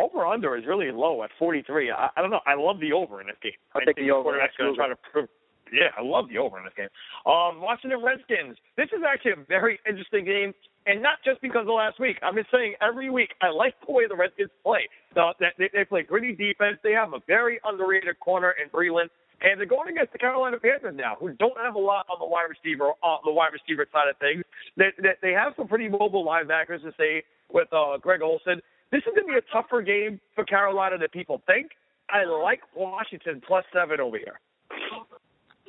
Over under is really low at 43. I, I don't know. I love the over in this game. I'll I take think the over, quarterback's going to try to prove. Yeah, I love the over in this game. Um, Washington Redskins. This is actually a very interesting game, and not just because of last week. I've been saying every week I like the way the Redskins play. So they, they play gritty defense. They have a very underrated corner in Breeland. And they're going against the Carolina Panthers now, who don't have a lot on the wide receiver on the wide receiver side of things. They, they, they have some pretty mobile linebackers to say with uh, Greg Olsen. This is going to be a tougher game for Carolina than people think. I like Washington plus seven over here.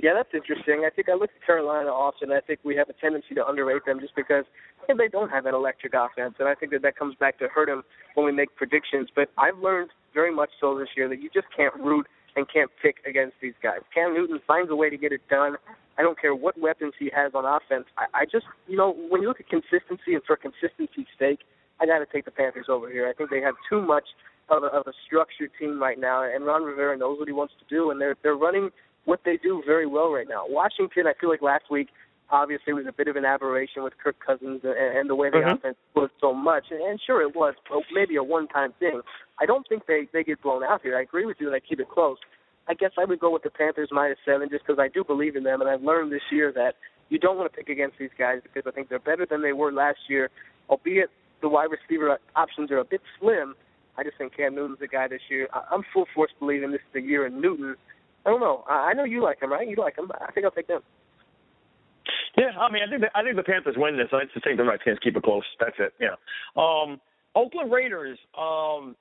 Yeah, that's interesting. I think I look at Carolina often. I think we have a tendency to underrate them just because yeah, they don't have an electric offense, and I think that that comes back to hurt them when we make predictions. But I've learned very much so this year that you just can't root and can't pick against these guys. Cam Newton finds a way to get it done. I don't care what weapons he has on offense. I, I just, you know, when you look at consistency and for consistency's sake, I got to take the Panthers over here. I think they have too much of a, of a structured team right now, and Ron Rivera knows what he wants to do, and they're they're running what they do very well right now. Washington, I feel like last week obviously was a bit of an aberration with Kirk Cousins and, and the way the Mhm. offense was so much, and, and sure it was, but maybe a one-time thing. I don't think they they get blown out here. I agree with you, and I keep it close. I guess I would go with the Panthers minus seven just because I do believe in them, and I've learned this year that you don't want to pick against these guys because I think they're better than they were last year, albeit the wide receiver options are a bit slim. I just think Cam Newton's the guy this year. I'm full force believing this is the year in Newton. I don't know. I I know you like him, right? You like him. I think I'll take them. Yeah, I mean, I think the, I think the Panthers win this. I just think the Redskins keep it close. That's it. Yeah. Um, Oakland Raiders. Um,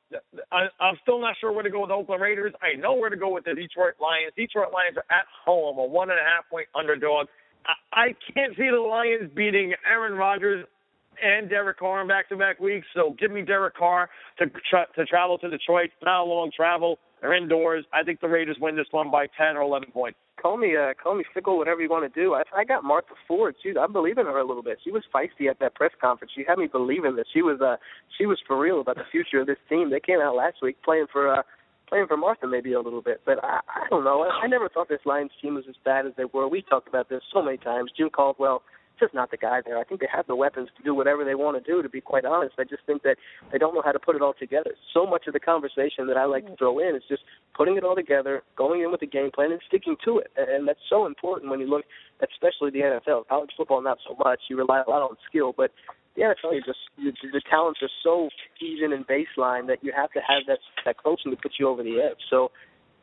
I, I'm still not sure where to go with the Oakland Raiders. I know where to go with the Detroit Lions. Detroit Lions are at home, a one and a half point underdog. I, I can't see the Lions beating Aaron Rodgers and Derek Carr in back-to-back weeks. So give me Derek Carr to tra- to travel to Detroit. Not a long travel. They're indoors. I think the Raiders win this one by 10 or 11 points. Call me, uh, call me fickle, whatever you want to do. I, I got Martha Ford. She, I believe in her a little bit. She was feisty at that press conference. She had me believing that she was, uh, she was for real about the future of this team. They came out last week playing for, uh, playing for Martha maybe a little bit, but I, I don't know. I, I never thought this Lions team was as bad as they were. We talked about this so many times. Jim Caldwell, just not the guy there. I think they have the weapons to do whatever they want to do. To be quite honest, I just think that they don't know how to put it all together. So much of the conversation that I like to throw in is just putting it all together, going in with a game plan, and sticking to it. And that's so important when you look, especially the NFL. College football, not so much. You rely a lot on skill, but the NFL, you just you, the talents are so even and baseline that you have to have that that coaching to put you over the edge. So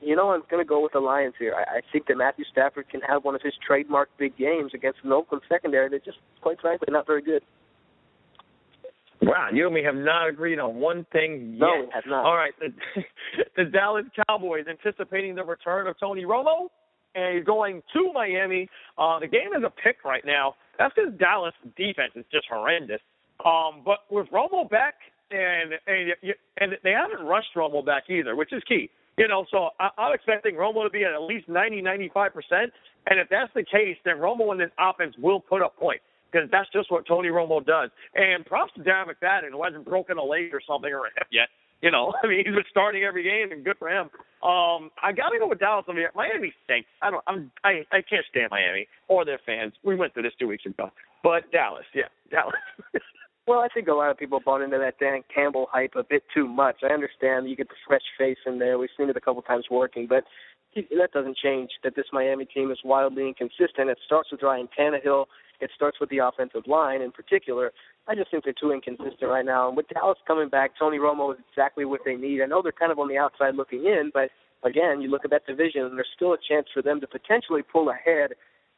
you know, I'm going to go with the Lions here. I, I think that Matthew Stafford can have one of his trademark big games against an Oakland secondary that's just, quite frankly, not very good. Wow, you and me have not agreed on one thing yet. No, we have not. All right, the, the Dallas Cowboys anticipating the return of Tony Romo, and he's going to Miami. Uh, the game is a pick right now. That's because Dallas defense is just horrendous. Um, but with Romo back, and and and they haven't rushed Romo back either, which is key. You know, so I, I'm expecting Romo to be at at least 90, 95 percent. And if that's the case, then Romo and this offense will put up points because that's just what Tony Romo does. And props to Darren McFadden, who hasn't broken a leg or something or a hip yet. You know, I mean, he's been starting every game, and good for him. Um, I got to go with Dallas over here. Miami stinks. I don't. I'm. I. I can't stand Miami or their fans. We went through this two weeks ago. But Dallas, yeah, Dallas. Well, I think a lot of people bought into that Dan Campbell hype a bit too much. I understand you get the fresh face in there. We've seen it a couple times working, but that doesn't change that this Miami team is wildly inconsistent. It starts with Ryan Tannehill. It starts with the offensive line in particular. I just think they're too inconsistent right now. And with Dallas coming back, Tony Romo is exactly what they need. I know they're kind of on the outside looking in, but again, you look at that division, and there's still a chance for them to potentially pull ahead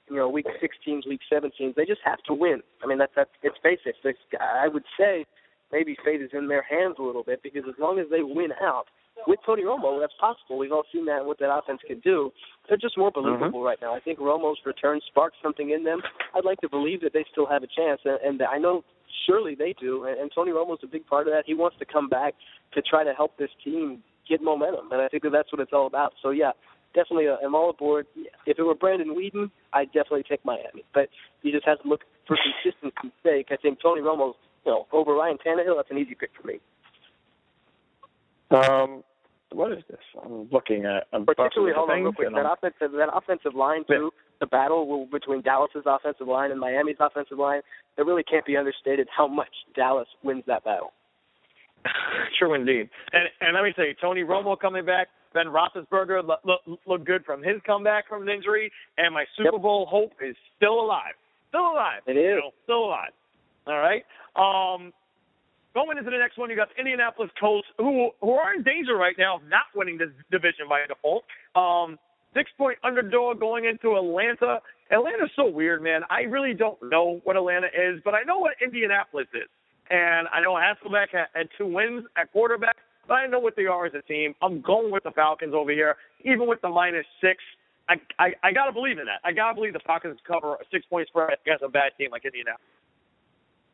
you know, week 16s, week 17s. They just have to win. I mean, that's that's it's basic. It's, I would say maybe fate is in their hands a little bit because as long as they win out with Tony Romo, that's possible. We've all seen that what that offense can do. They're just more mm-hmm. believable right now. I think Romo's return sparked something in them. I'd like to believe that they still have a chance, and, and I know surely they do. And, and Tony Romo's a big part of that. He wants to come back to try to help this team get momentum, and I think that that's what it's all about. So yeah, definitely, uh, I'm all aboard. If it were Brandon Weeden, I'd definitely take Miami. But you just have to look for consistency's sake. I think Tony Romo's, you know, over Ryan Tannehill, that's an easy pick for me. Um, what is this? I'm looking at. I'm Particularly, hold on real quick. That I'm- offensive, that offensive line too. The battle will- between Dallas's offensive line and Miami's offensive line. It really can't be understated how much Dallas wins that battle. True indeed. And and let me tell you, Tony Romo coming back, Ben Roethlisberger look look, look good from his comeback from an injury, and my Super Yep. Bowl hope is still alive. Still alive. It is know, still alive. All right. Um, going into the next one, you got the Indianapolis Colts, who who are in danger right now of not winning this division by default. Um, six point underdog going into Atlanta. Atlanta's so weird, man. I really don't know what Atlanta is, but I know what Indianapolis is. And I know Hasselbeck had, had two wins at quarterback, but I know what they are as a team. I'm going with the Falcons over here, even with the minus six. I I, I gotta believe in that. I gotta believe the Falcons cover a six point spread against a bad team like Indianapolis.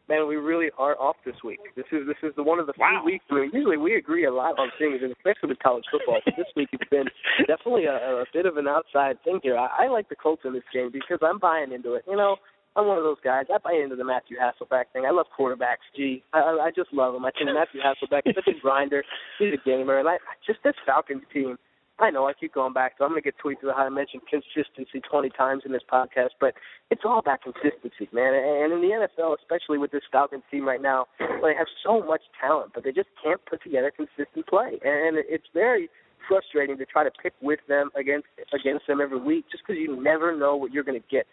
Man, we really are off this week. This is this is the one of the Wow. few weeks. I mean, usually we agree a lot on things, and especially with college football. But this week it's been definitely a, a bit of an outside thing here. I, I like the Colts in this game because I'm buying into it. You know, I'm one of those guys. I buy into the Matthew Hasselbeck thing. I love quarterbacks. Gee, I, I just love him. I think Matthew Hasselbeck is such a grinder. He's a gamer, and I just this Falcons team. I know I keep going back, so I'm going to get tweets about how I mentioned consistency 20 times in this podcast, but it's all about consistency, man. And in the NFL, especially with this Falcons team right now, they have so much talent, but they just can't put together consistent play. And it's very frustrating to try to pick with them against against them every week, just because you never know what you're going to get.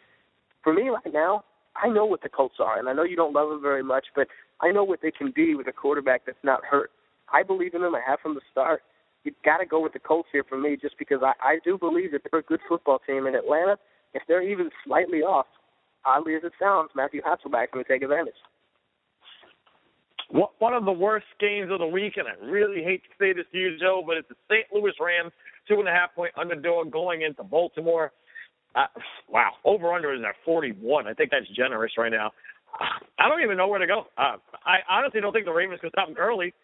For me right now, I know what the Colts are, and I know you don't love them very much, but I know what they can be with a quarterback that's not hurt. I believe in them. I have from the start. You've got to go with the Colts here for me, just because I, I do believe that they're a good football team in Atlanta. If they're even slightly off, oddly as it sounds, Matthew Hasselbeck's going to take advantage. One of the worst games of the week, and I really hate to say this to you, Joe, but it's the St. Louis Rams, two and a half point underdog going into Baltimore. Uh, wow, over under is at 41. I think that's generous right now. I don't even know where to go. Uh, I honestly don't think the Ravens can stop Gurley.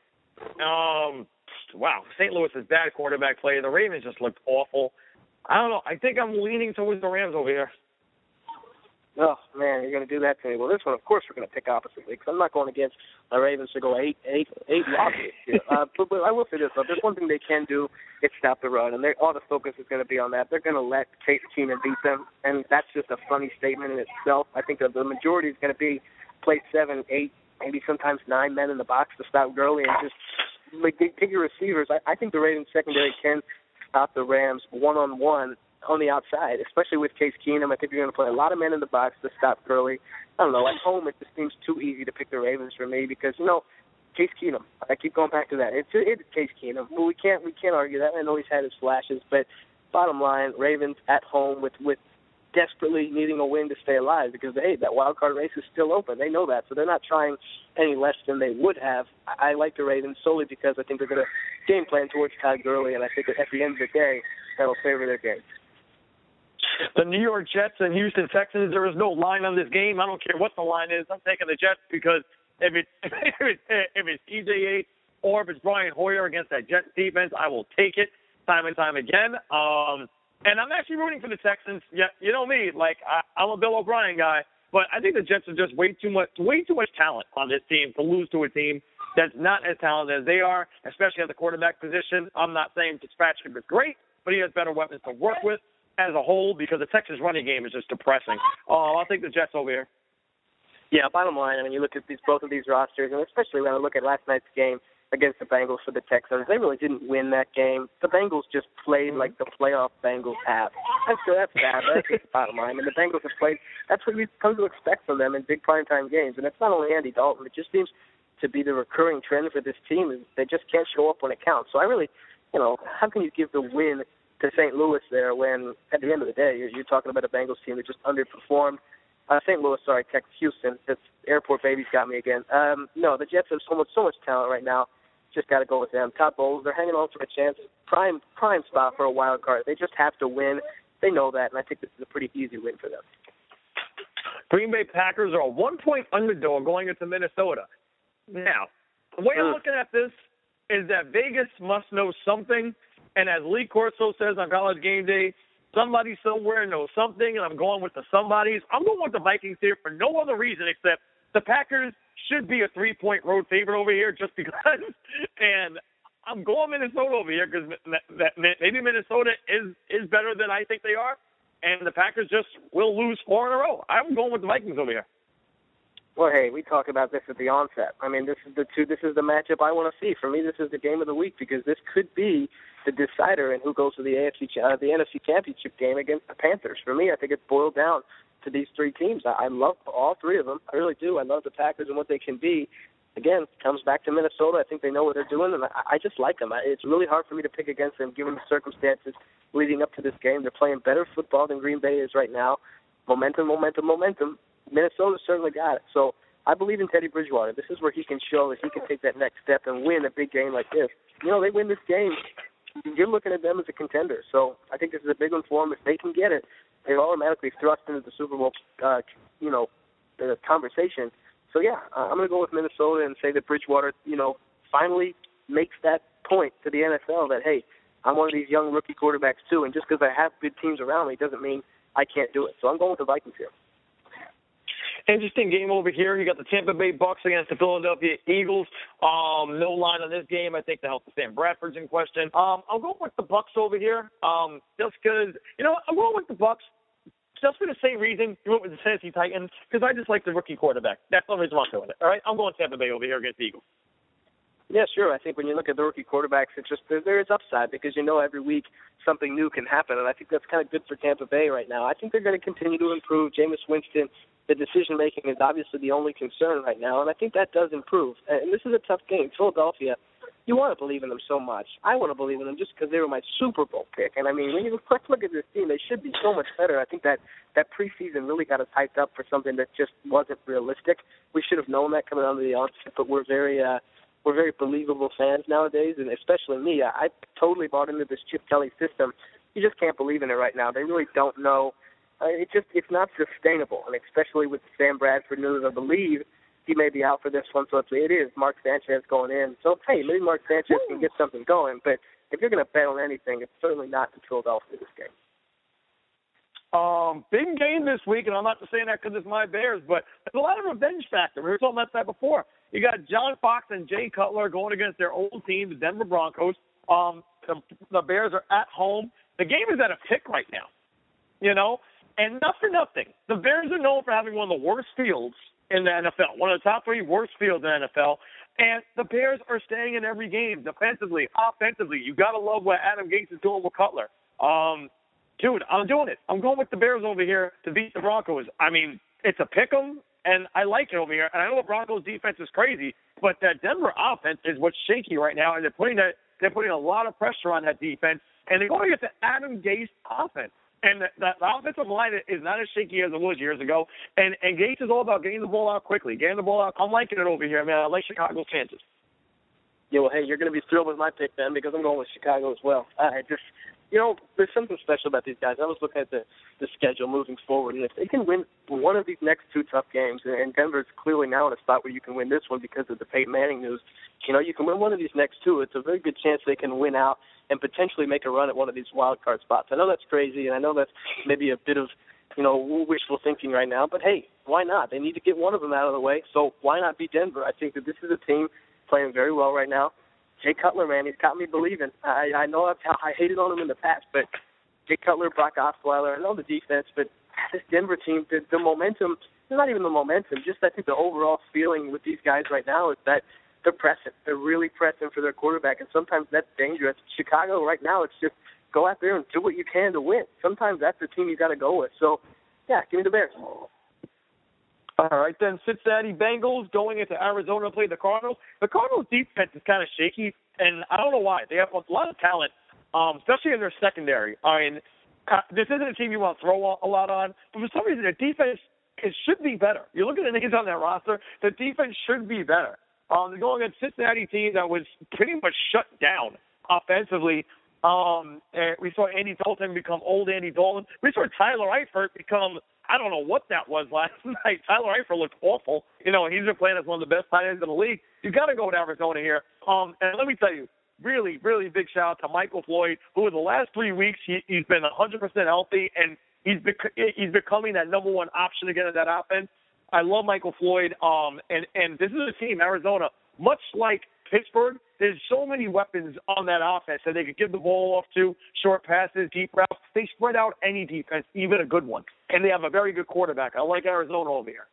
Um, wow, St. Louis is bad quarterback play. The Ravens just looked awful. I don't know. I think I'm leaning towards the Rams over here. Oh man, you're going to do that to me. Well, this one, of course, we're going to pick oppositely because I'm not going against the Ravens to go eight, eight, eight losses. Here. Uh, but, but I will say this: though, there's one thing they can do. It's stop the run, and all the focus is going to be on that. They're going to let Case Keenum beat them, and that's just a funny statement in itself. I think that the majority is going to be play seven, eight, maybe sometimes nine men in the box to stop Gurley and just like take your receivers. I, I think the Ravens secondary can stop the Rams one on one on the outside, especially with Case Keenum. I think you're going to play a lot of men in the box to stop Gurley. I don't know. At home, it just seems too easy to pick the Ravens for me because you know Case Keenum. I keep going back to that. It's it's Case Keenum. Well, we can't we can't argue that. I know he's had his flashes, but bottom line, Ravens at home with with desperately needing a win to stay alive because hey, that wild card race is still open. They know that, so they're not trying any less than they would have. I, I like the Ravens solely because I think they're going to game plan towards Todd Gurley, and I think that at the end of the day, that'll favor their game. The New York Jets and Houston Texans. There is no line on this game. I don't care what the line is. I'm taking the Jets because if it's if it's, if it's EJ Yates or if it's Brian Hoyer against that Jets defense, I will take it time and time again. Um, and I'm actually rooting for the Texans. Yeah, you know me. Like I, I'm a Bill O'Brien guy, but I think the Jets are just way too much way too much talent on this team to lose to a team that's not as talented as they are, especially at the quarterback position. I'm not saying Fitzpatrick is great, but he has better weapons to work with as a whole because the Texas running game is just depressing. Oh, I'll take the Jets over here. Yeah, bottom line, I mean, you look at these both of these rosters, and especially when I look at last night's game against the Bengals for the Texans, they really didn't win that game. The Bengals just played like the playoff Bengals have. That's that's bad. That's just the bottom line. I mean, the Bengals have played. That's what you come to expect from them in big primetime games, and it's not only Andy Dalton. It just seems to be the recurring trend for this team is they just can't show up when it counts. So I really, you know, how can you give the win to St. Louis there when at the end of the day you're, you're talking about a Bengals team that just underperformed? Uh, St. Louis, sorry, Texas, Houston. This airport baby's got me again. Um, no, the Jets have so much, so much talent right now. Just got to go with them. Todd Bowles, they're hanging on for a chance. Prime, prime spot for a wild card. They just have to win. They know that, and I think this is a pretty easy win for them. Green Bay Packers are a one point underdog going into Minnesota. Now, the way I'm looking at this is that Vegas must know something, and as Lee Corso says on College Game Day, somebody somewhere knows something, and I'm going with the somebodies. I'm going with the Vikings here for no other reason except the Packers should be a three point road favorite over here just because. And I'm going Minnesota over here because maybe Minnesota is is better than I think they are, and the Packers just will lose four in a row. I'm going with the Vikings over here. Well, hey, we talked about this at the onset. I mean, this is the two. This is the matchup I want to see. For me, this is the game of the week because this could be the decider in who goes to the AFC, uh, the NFC Championship game against the Panthers. For me, I think it's boiled down to these three teams. I, I love all three of them. I really do. I love the Packers and what they can be. Again, comes back to Minnesota. I think they know what they're doing, and I, I just like them. I, it's really hard for me to pick against them given the circumstances leading up to this game. They're playing better football than Green Bay is right now. Momentum, momentum, momentum. Minnesota certainly got it. So I believe in Teddy Bridgewater. This is where he can show that he can take that next step and win a big game like this. You know, they win this game, you're looking at them as a contender. So I think this is a big one for them. If they can get it, they're automatically thrust into the Super Bowl, uh, you know, the conversation. So yeah, uh, I'm going to go with Minnesota and say that Bridgewater, you know, finally makes that point to the NFL that hey, I'm one of these young rookie quarterbacks too, and just because I have good teams around me doesn't mean I can't do it. So I'm going with the Vikings here. Interesting game over here. You got the Tampa Bay Bucks against the Philadelphia Eagles. Um, no line on this game. I think the health of Sam Bradford's in question. Um, I'll go with the Bucks over here. Um, just because you know I'm going with the Bucks. Just for the same reason you went with the Tennessee Titans, because I just like the rookie quarterback. That's the only reason I'm doing it. All right, I'm going Tampa Bay over here against the Eagles. Yeah, sure. I think when you look at the rookie quarterbacks, it's just there, there is upside because you know every week something new can happen, and I think that's kind of good for Tampa Bay right now. I think they're going to continue to improve. Jameis Winston, the decision making is obviously the only concern right now, and I think that does improve. And this is a tough game. Philadelphia, you want to believe in them so much. I want to believe in them just because they were my Super Bowl pick. And I mean, when you look, at this team, they should be so much better. I think that that preseason really got us hyped up for something that just wasn't realistic. We should have known that coming out of the onset, but we're very. uh we're very believable fans nowadays, and especially me. I, I totally bought into this Chip Kelly system. You just can't believe in it right now. They really don't know. Uh, it just it's not sustainable, and especially with Sam Bradford news, I believe he may be out for this one. So it's, it is Mark Sanchez going in. So hey, maybe Mark Sanchez can get something going. But if you're going to bet on anything, it's certainly not in Philadelphia this game. Um, big game this week, and I'm not just saying that because it's my Bears, but there's a lot of revenge factor. We were talking about that before. You got John Fox and Jay Cutler going against their old team, the Denver Broncos. Um, the, the Bears are at home. The game is at a pick right now, you know, and not for nothing. The Bears are known for having one of the worst fields in the NFL, one of the top three worst fields in the NFL. And the Bears are staying in every game, defensively, offensively. You gotta love what Adam Gase is doing with Cutler. Um, dude, I'm doing it. I'm going with the Bears over here to beat the Broncos. I mean, it's a pick 'em, and I like it over here. And I know the Broncos defense is crazy, but that Denver offense is what's shaky right now, and they're putting that they're putting a lot of pressure on that defense, and they're going against the Adam Gase offense. And the, the, the offensive line is not as shaky as it was years ago. And and Gase is all about getting the ball out quickly, getting the ball out. I'm liking it over here, man. I like Chicago's chances. Yeah, well, hey, you're going to be thrilled with my pick, then, because I'm going with Chicago as well. I just you know, there's something special about these guys. I was looking at the the schedule moving forward, and if they can win one of these next two tough games, and Denver's clearly now in a spot where you can win this one because of the Peyton Manning news. You know, you can win one of these next two. It's a very good chance they can win out and potentially make a run at one of these wild card spots. I know that's crazy, and I know that's maybe a bit of you know wishful thinking right now, but hey, why not? They need to get one of them out of the way, so why not be Denver? I think that this is a team playing very well right now. Jay Cutler, man, he's got me believing. I I know I've I hated on him in the past, but Jay Cutler, Brock Osweiler, I know the defense, but this Denver team, the, the momentum, not even the momentum, just I think the overall feeling with these guys right now is that they're pressing. They're really pressing for their quarterback, and sometimes that's dangerous. Chicago right now, it's just go out there and do what you can to win. Sometimes that's the team you got to go with. So, yeah, give me the Bears. All right, then Cincinnati Bengals going into Arizona to play the Cardinals. The Cardinals defense is kind of shaky, and I don't know why. They have a lot of talent, um, especially in their secondary. I mean, uh, this isn't a team you want to throw a lot on, but for some reason their defense it should be better. You look at the names on that roster, the defense should be better. Um, they're going against Cincinnati team that was pretty much shut down offensively. Um, we saw Andy Dalton become old Andy Dalton. We saw Tyler Eifert become I don't know what that was last night. Tyler Eifert looked awful. You know, he's been playing as one of the best tight ends in the league. You've got to go with Arizona here. Um, and let me tell you, really, really big shout out to Michael Floyd, who in the last three weeks he, he's been 100% healthy and he's bec- he's becoming that number one option again in that offense. I love Michael Floyd. Um, and and this is a team, Arizona, much like Pittsburgh, there's so many weapons on that offense that they could give the ball off to, short passes, deep routes. They spread out any defense, even a good one, and they have a very good quarterback. I like Arizona over here.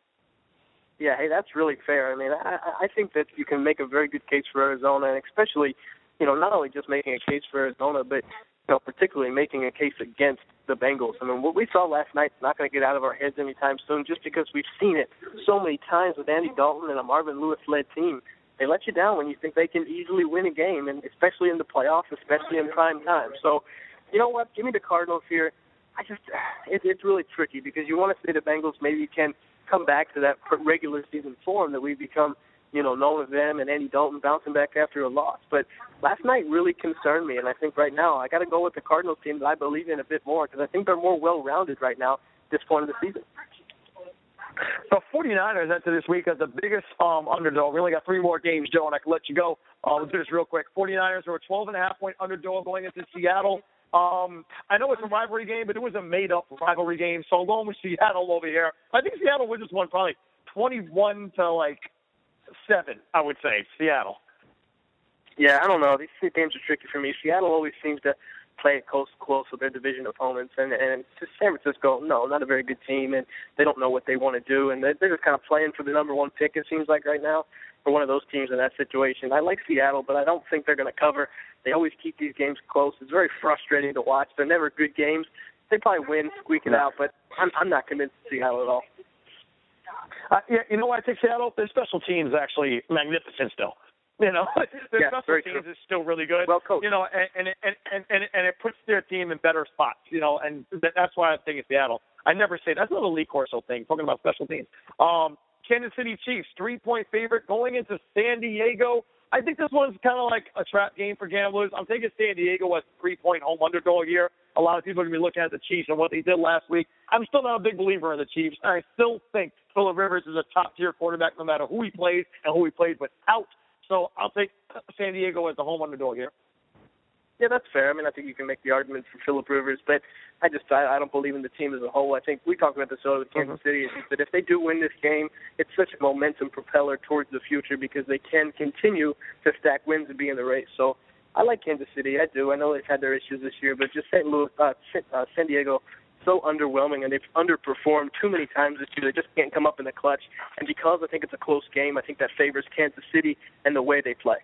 Yeah, hey, that's really fair. I mean, I, I think that you can make a very good case for Arizona, and especially, you know, not only just making a case for Arizona, but you know, particularly making a case against the Bengals. I mean, what we saw last night is not going to get out of our heads anytime soon, just because we've seen it so many times with Andy Dalton and a Marvin Lewis-led team. They let you down when you think they can easily win a game, and especially in the playoffs, especially in prime time. So, you know what? Give me the Cardinals here. I just, it, it's really tricky because you want to say the Bengals maybe can come back to that regular season form that we've become you know, known of them and Andy Dalton bouncing back after a loss. But last night really concerned me, and I think right now I got to go with the Cardinals team that I believe in a bit more because I think they're more well-rounded right now this point of the season. So 49ers enter this week as the biggest um, underdog. We only got three more games, Joe, and I can let you go. Uh, we'll do this real quick. 49ers are a 12 and a half point underdog going into Seattle. Um, I know it's a rivalry game, but it was a made-up rivalry game. So I'm with Seattle over here. I think Seattle wins this one probably 21 to like seven, I would say, Seattle. Yeah, I don't know. These games are tricky for me. Seattle always seems to play it close close with their division opponents, and and San Francisco, no, not a very good team, and they don't know what they want to do, and they're, they're just kind of playing for the number one pick. It seems like right now for one of those teams in that situation. I like Seattle, but I don't think they're going to cover. They always keep these games close. It's very frustrating to watch. They're never good games. They probably win, squeak it out, but I'm I'm not convinced of Seattle at all. Uh, yeah, you know why I take Seattle? Their special teams actually magnificent still. You know, their yeah, special teams true. is still really good. Well coached. You know, and and and and and, and it puts their team in better spots. You know, and that's why I think it's Seattle. I never say that's another Lee Corso thing. Talking about special teams. Um, Kansas City Chiefs three point favorite going into San Diego. I think this one's kind of like a trap game for gamblers. I'm taking San Diego as three point home underdog here. A lot of people are going to be looking at the Chiefs and what they did last week. I'm still not a big believer in the Chiefs. And I still think Philip Rivers is a top tier quarterback no matter who he plays and who he plays without. So I'll take San Diego as the home underdog here. Yeah, that's fair. I mean, I think you can make the argument for Philip Rivers, but I just I, I don't believe in the team as a whole. I think we talked about this earlier with Kansas Mm-hmm. City, is that if they do win this game, it's such a momentum propeller towards the future because they can continue to stack wins and be in the race. So I like Kansas City. I do. I know they've had their issues this year, but just St. Louis, uh, San, uh, San Diego, so underwhelming, and they've underperformed too many times this year. They just can't come up in the clutch. And because I think it's a close game, I think that favors Kansas City and the way they play.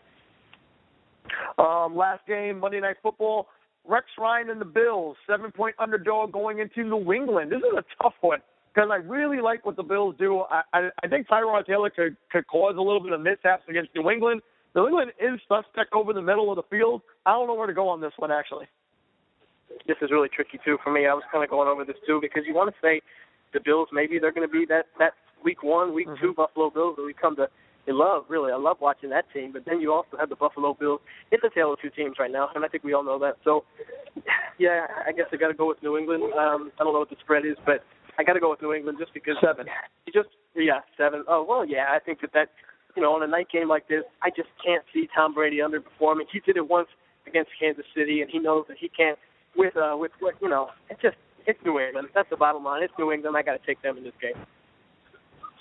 Um, last game, Monday Night Football. Rex Ryan and the Bills, seven point underdog going into New England. This is a tough one because I really like what the Bills do. I, I, I think Tyrod Taylor could, could cause a little bit of mishaps against New England. New England is suspect over the middle of the field. I don't know where to go on this one, actually. This is really tricky, too, for me. I was kind of going over this, too, because you want to say the Bills, maybe they're going to be that, that week one, week Mm-hmm. two Buffalo Bills that we come to I love, really. I love watching that team. But then you also have the Buffalo Bills. It's a tale of two teams right now, and I think we all know that. So, yeah, I guess I got to go with New England. Um, I don't know what the spread is, but I got to go with New England just because Seven. You just yeah, seven. Oh well, yeah. I think that that you know on a night game like this, I just can't see Tom Brady underperforming. He did it once against Kansas City, and he knows that he can't with uh with what you know. It's just it's New England. That's the bottom line. It's New England. I got to take them in this game.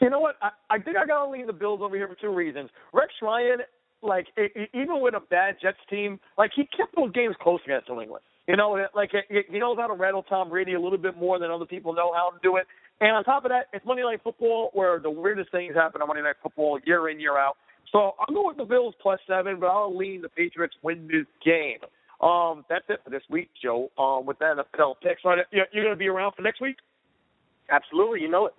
You know what? I, I think I got to lean the Bills over here for two reasons. Rex Ryan, like e e- even with a bad Jets team, like he kept those games close against New England. You know, it- like he he knows how to rattle Tom Brady a little bit more than other people know how to do it. And on top of that, it's Monday Night Football, where the weirdest things happen on Monday Night Football year in year out. So I'm going with the Bills plus seven, but I'll lean the Patriots win this game. Um, that's it for this week, Joe. Um, with that NFL picks, right? You're, you're going to be around for next week. Absolutely, you know it.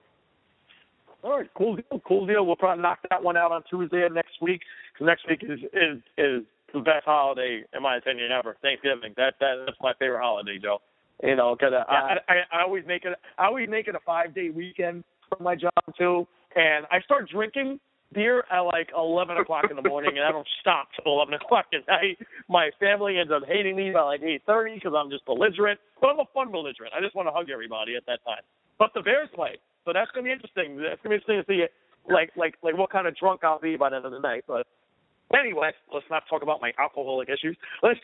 All right, cool deal, cool deal. We'll probably knock that one out on Tuesday of next week. Because next week is is is the best holiday in my opinion ever. Thanksgiving. That that that's my favorite holiday, Joe. You know, because I, I I always make it I always make it a five day weekend for my job too. And I start drinking beer at like eleven o'clock in the morning, and I don't stop till eleven o'clock at night. My family ends up hating me by like eight thirty because I'm just belligerent. But I'm a fun belligerent. I just want to hug everybody at that time. But the Bears play, so that's gonna be interesting. That's gonna be interesting to see like like like what kind of drunk I'll be by the end of the night. But anyway, let's not talk about my alcoholic issues. Let's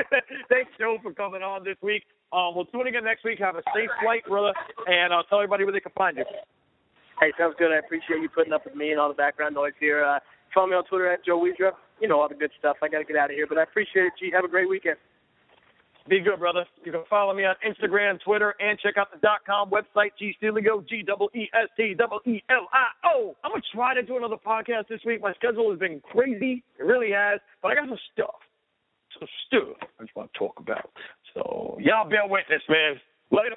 thanks Joe for coming on this week. Um, we'll tune in again next week. Have a safe flight, brother, and I'll tell everybody where they can find you. Hey, sounds good. I appreciate you putting up with me and all the background noise here. Uh, follow me on Twitter at Joe Weedrup. you know all the good stuff. I got to get out of here, but I appreciate it. G, have a great weekend. Be good, brother. You can follow me on Instagram, Twitter, and check out the dot com website, G Stiligo, G E S T E L I O. I'm gonna try to do another podcast this week. My schedule has been crazy. It really has. But I got some stuff. Some stuff I just want to talk about. So y'all bear witness, man. Later.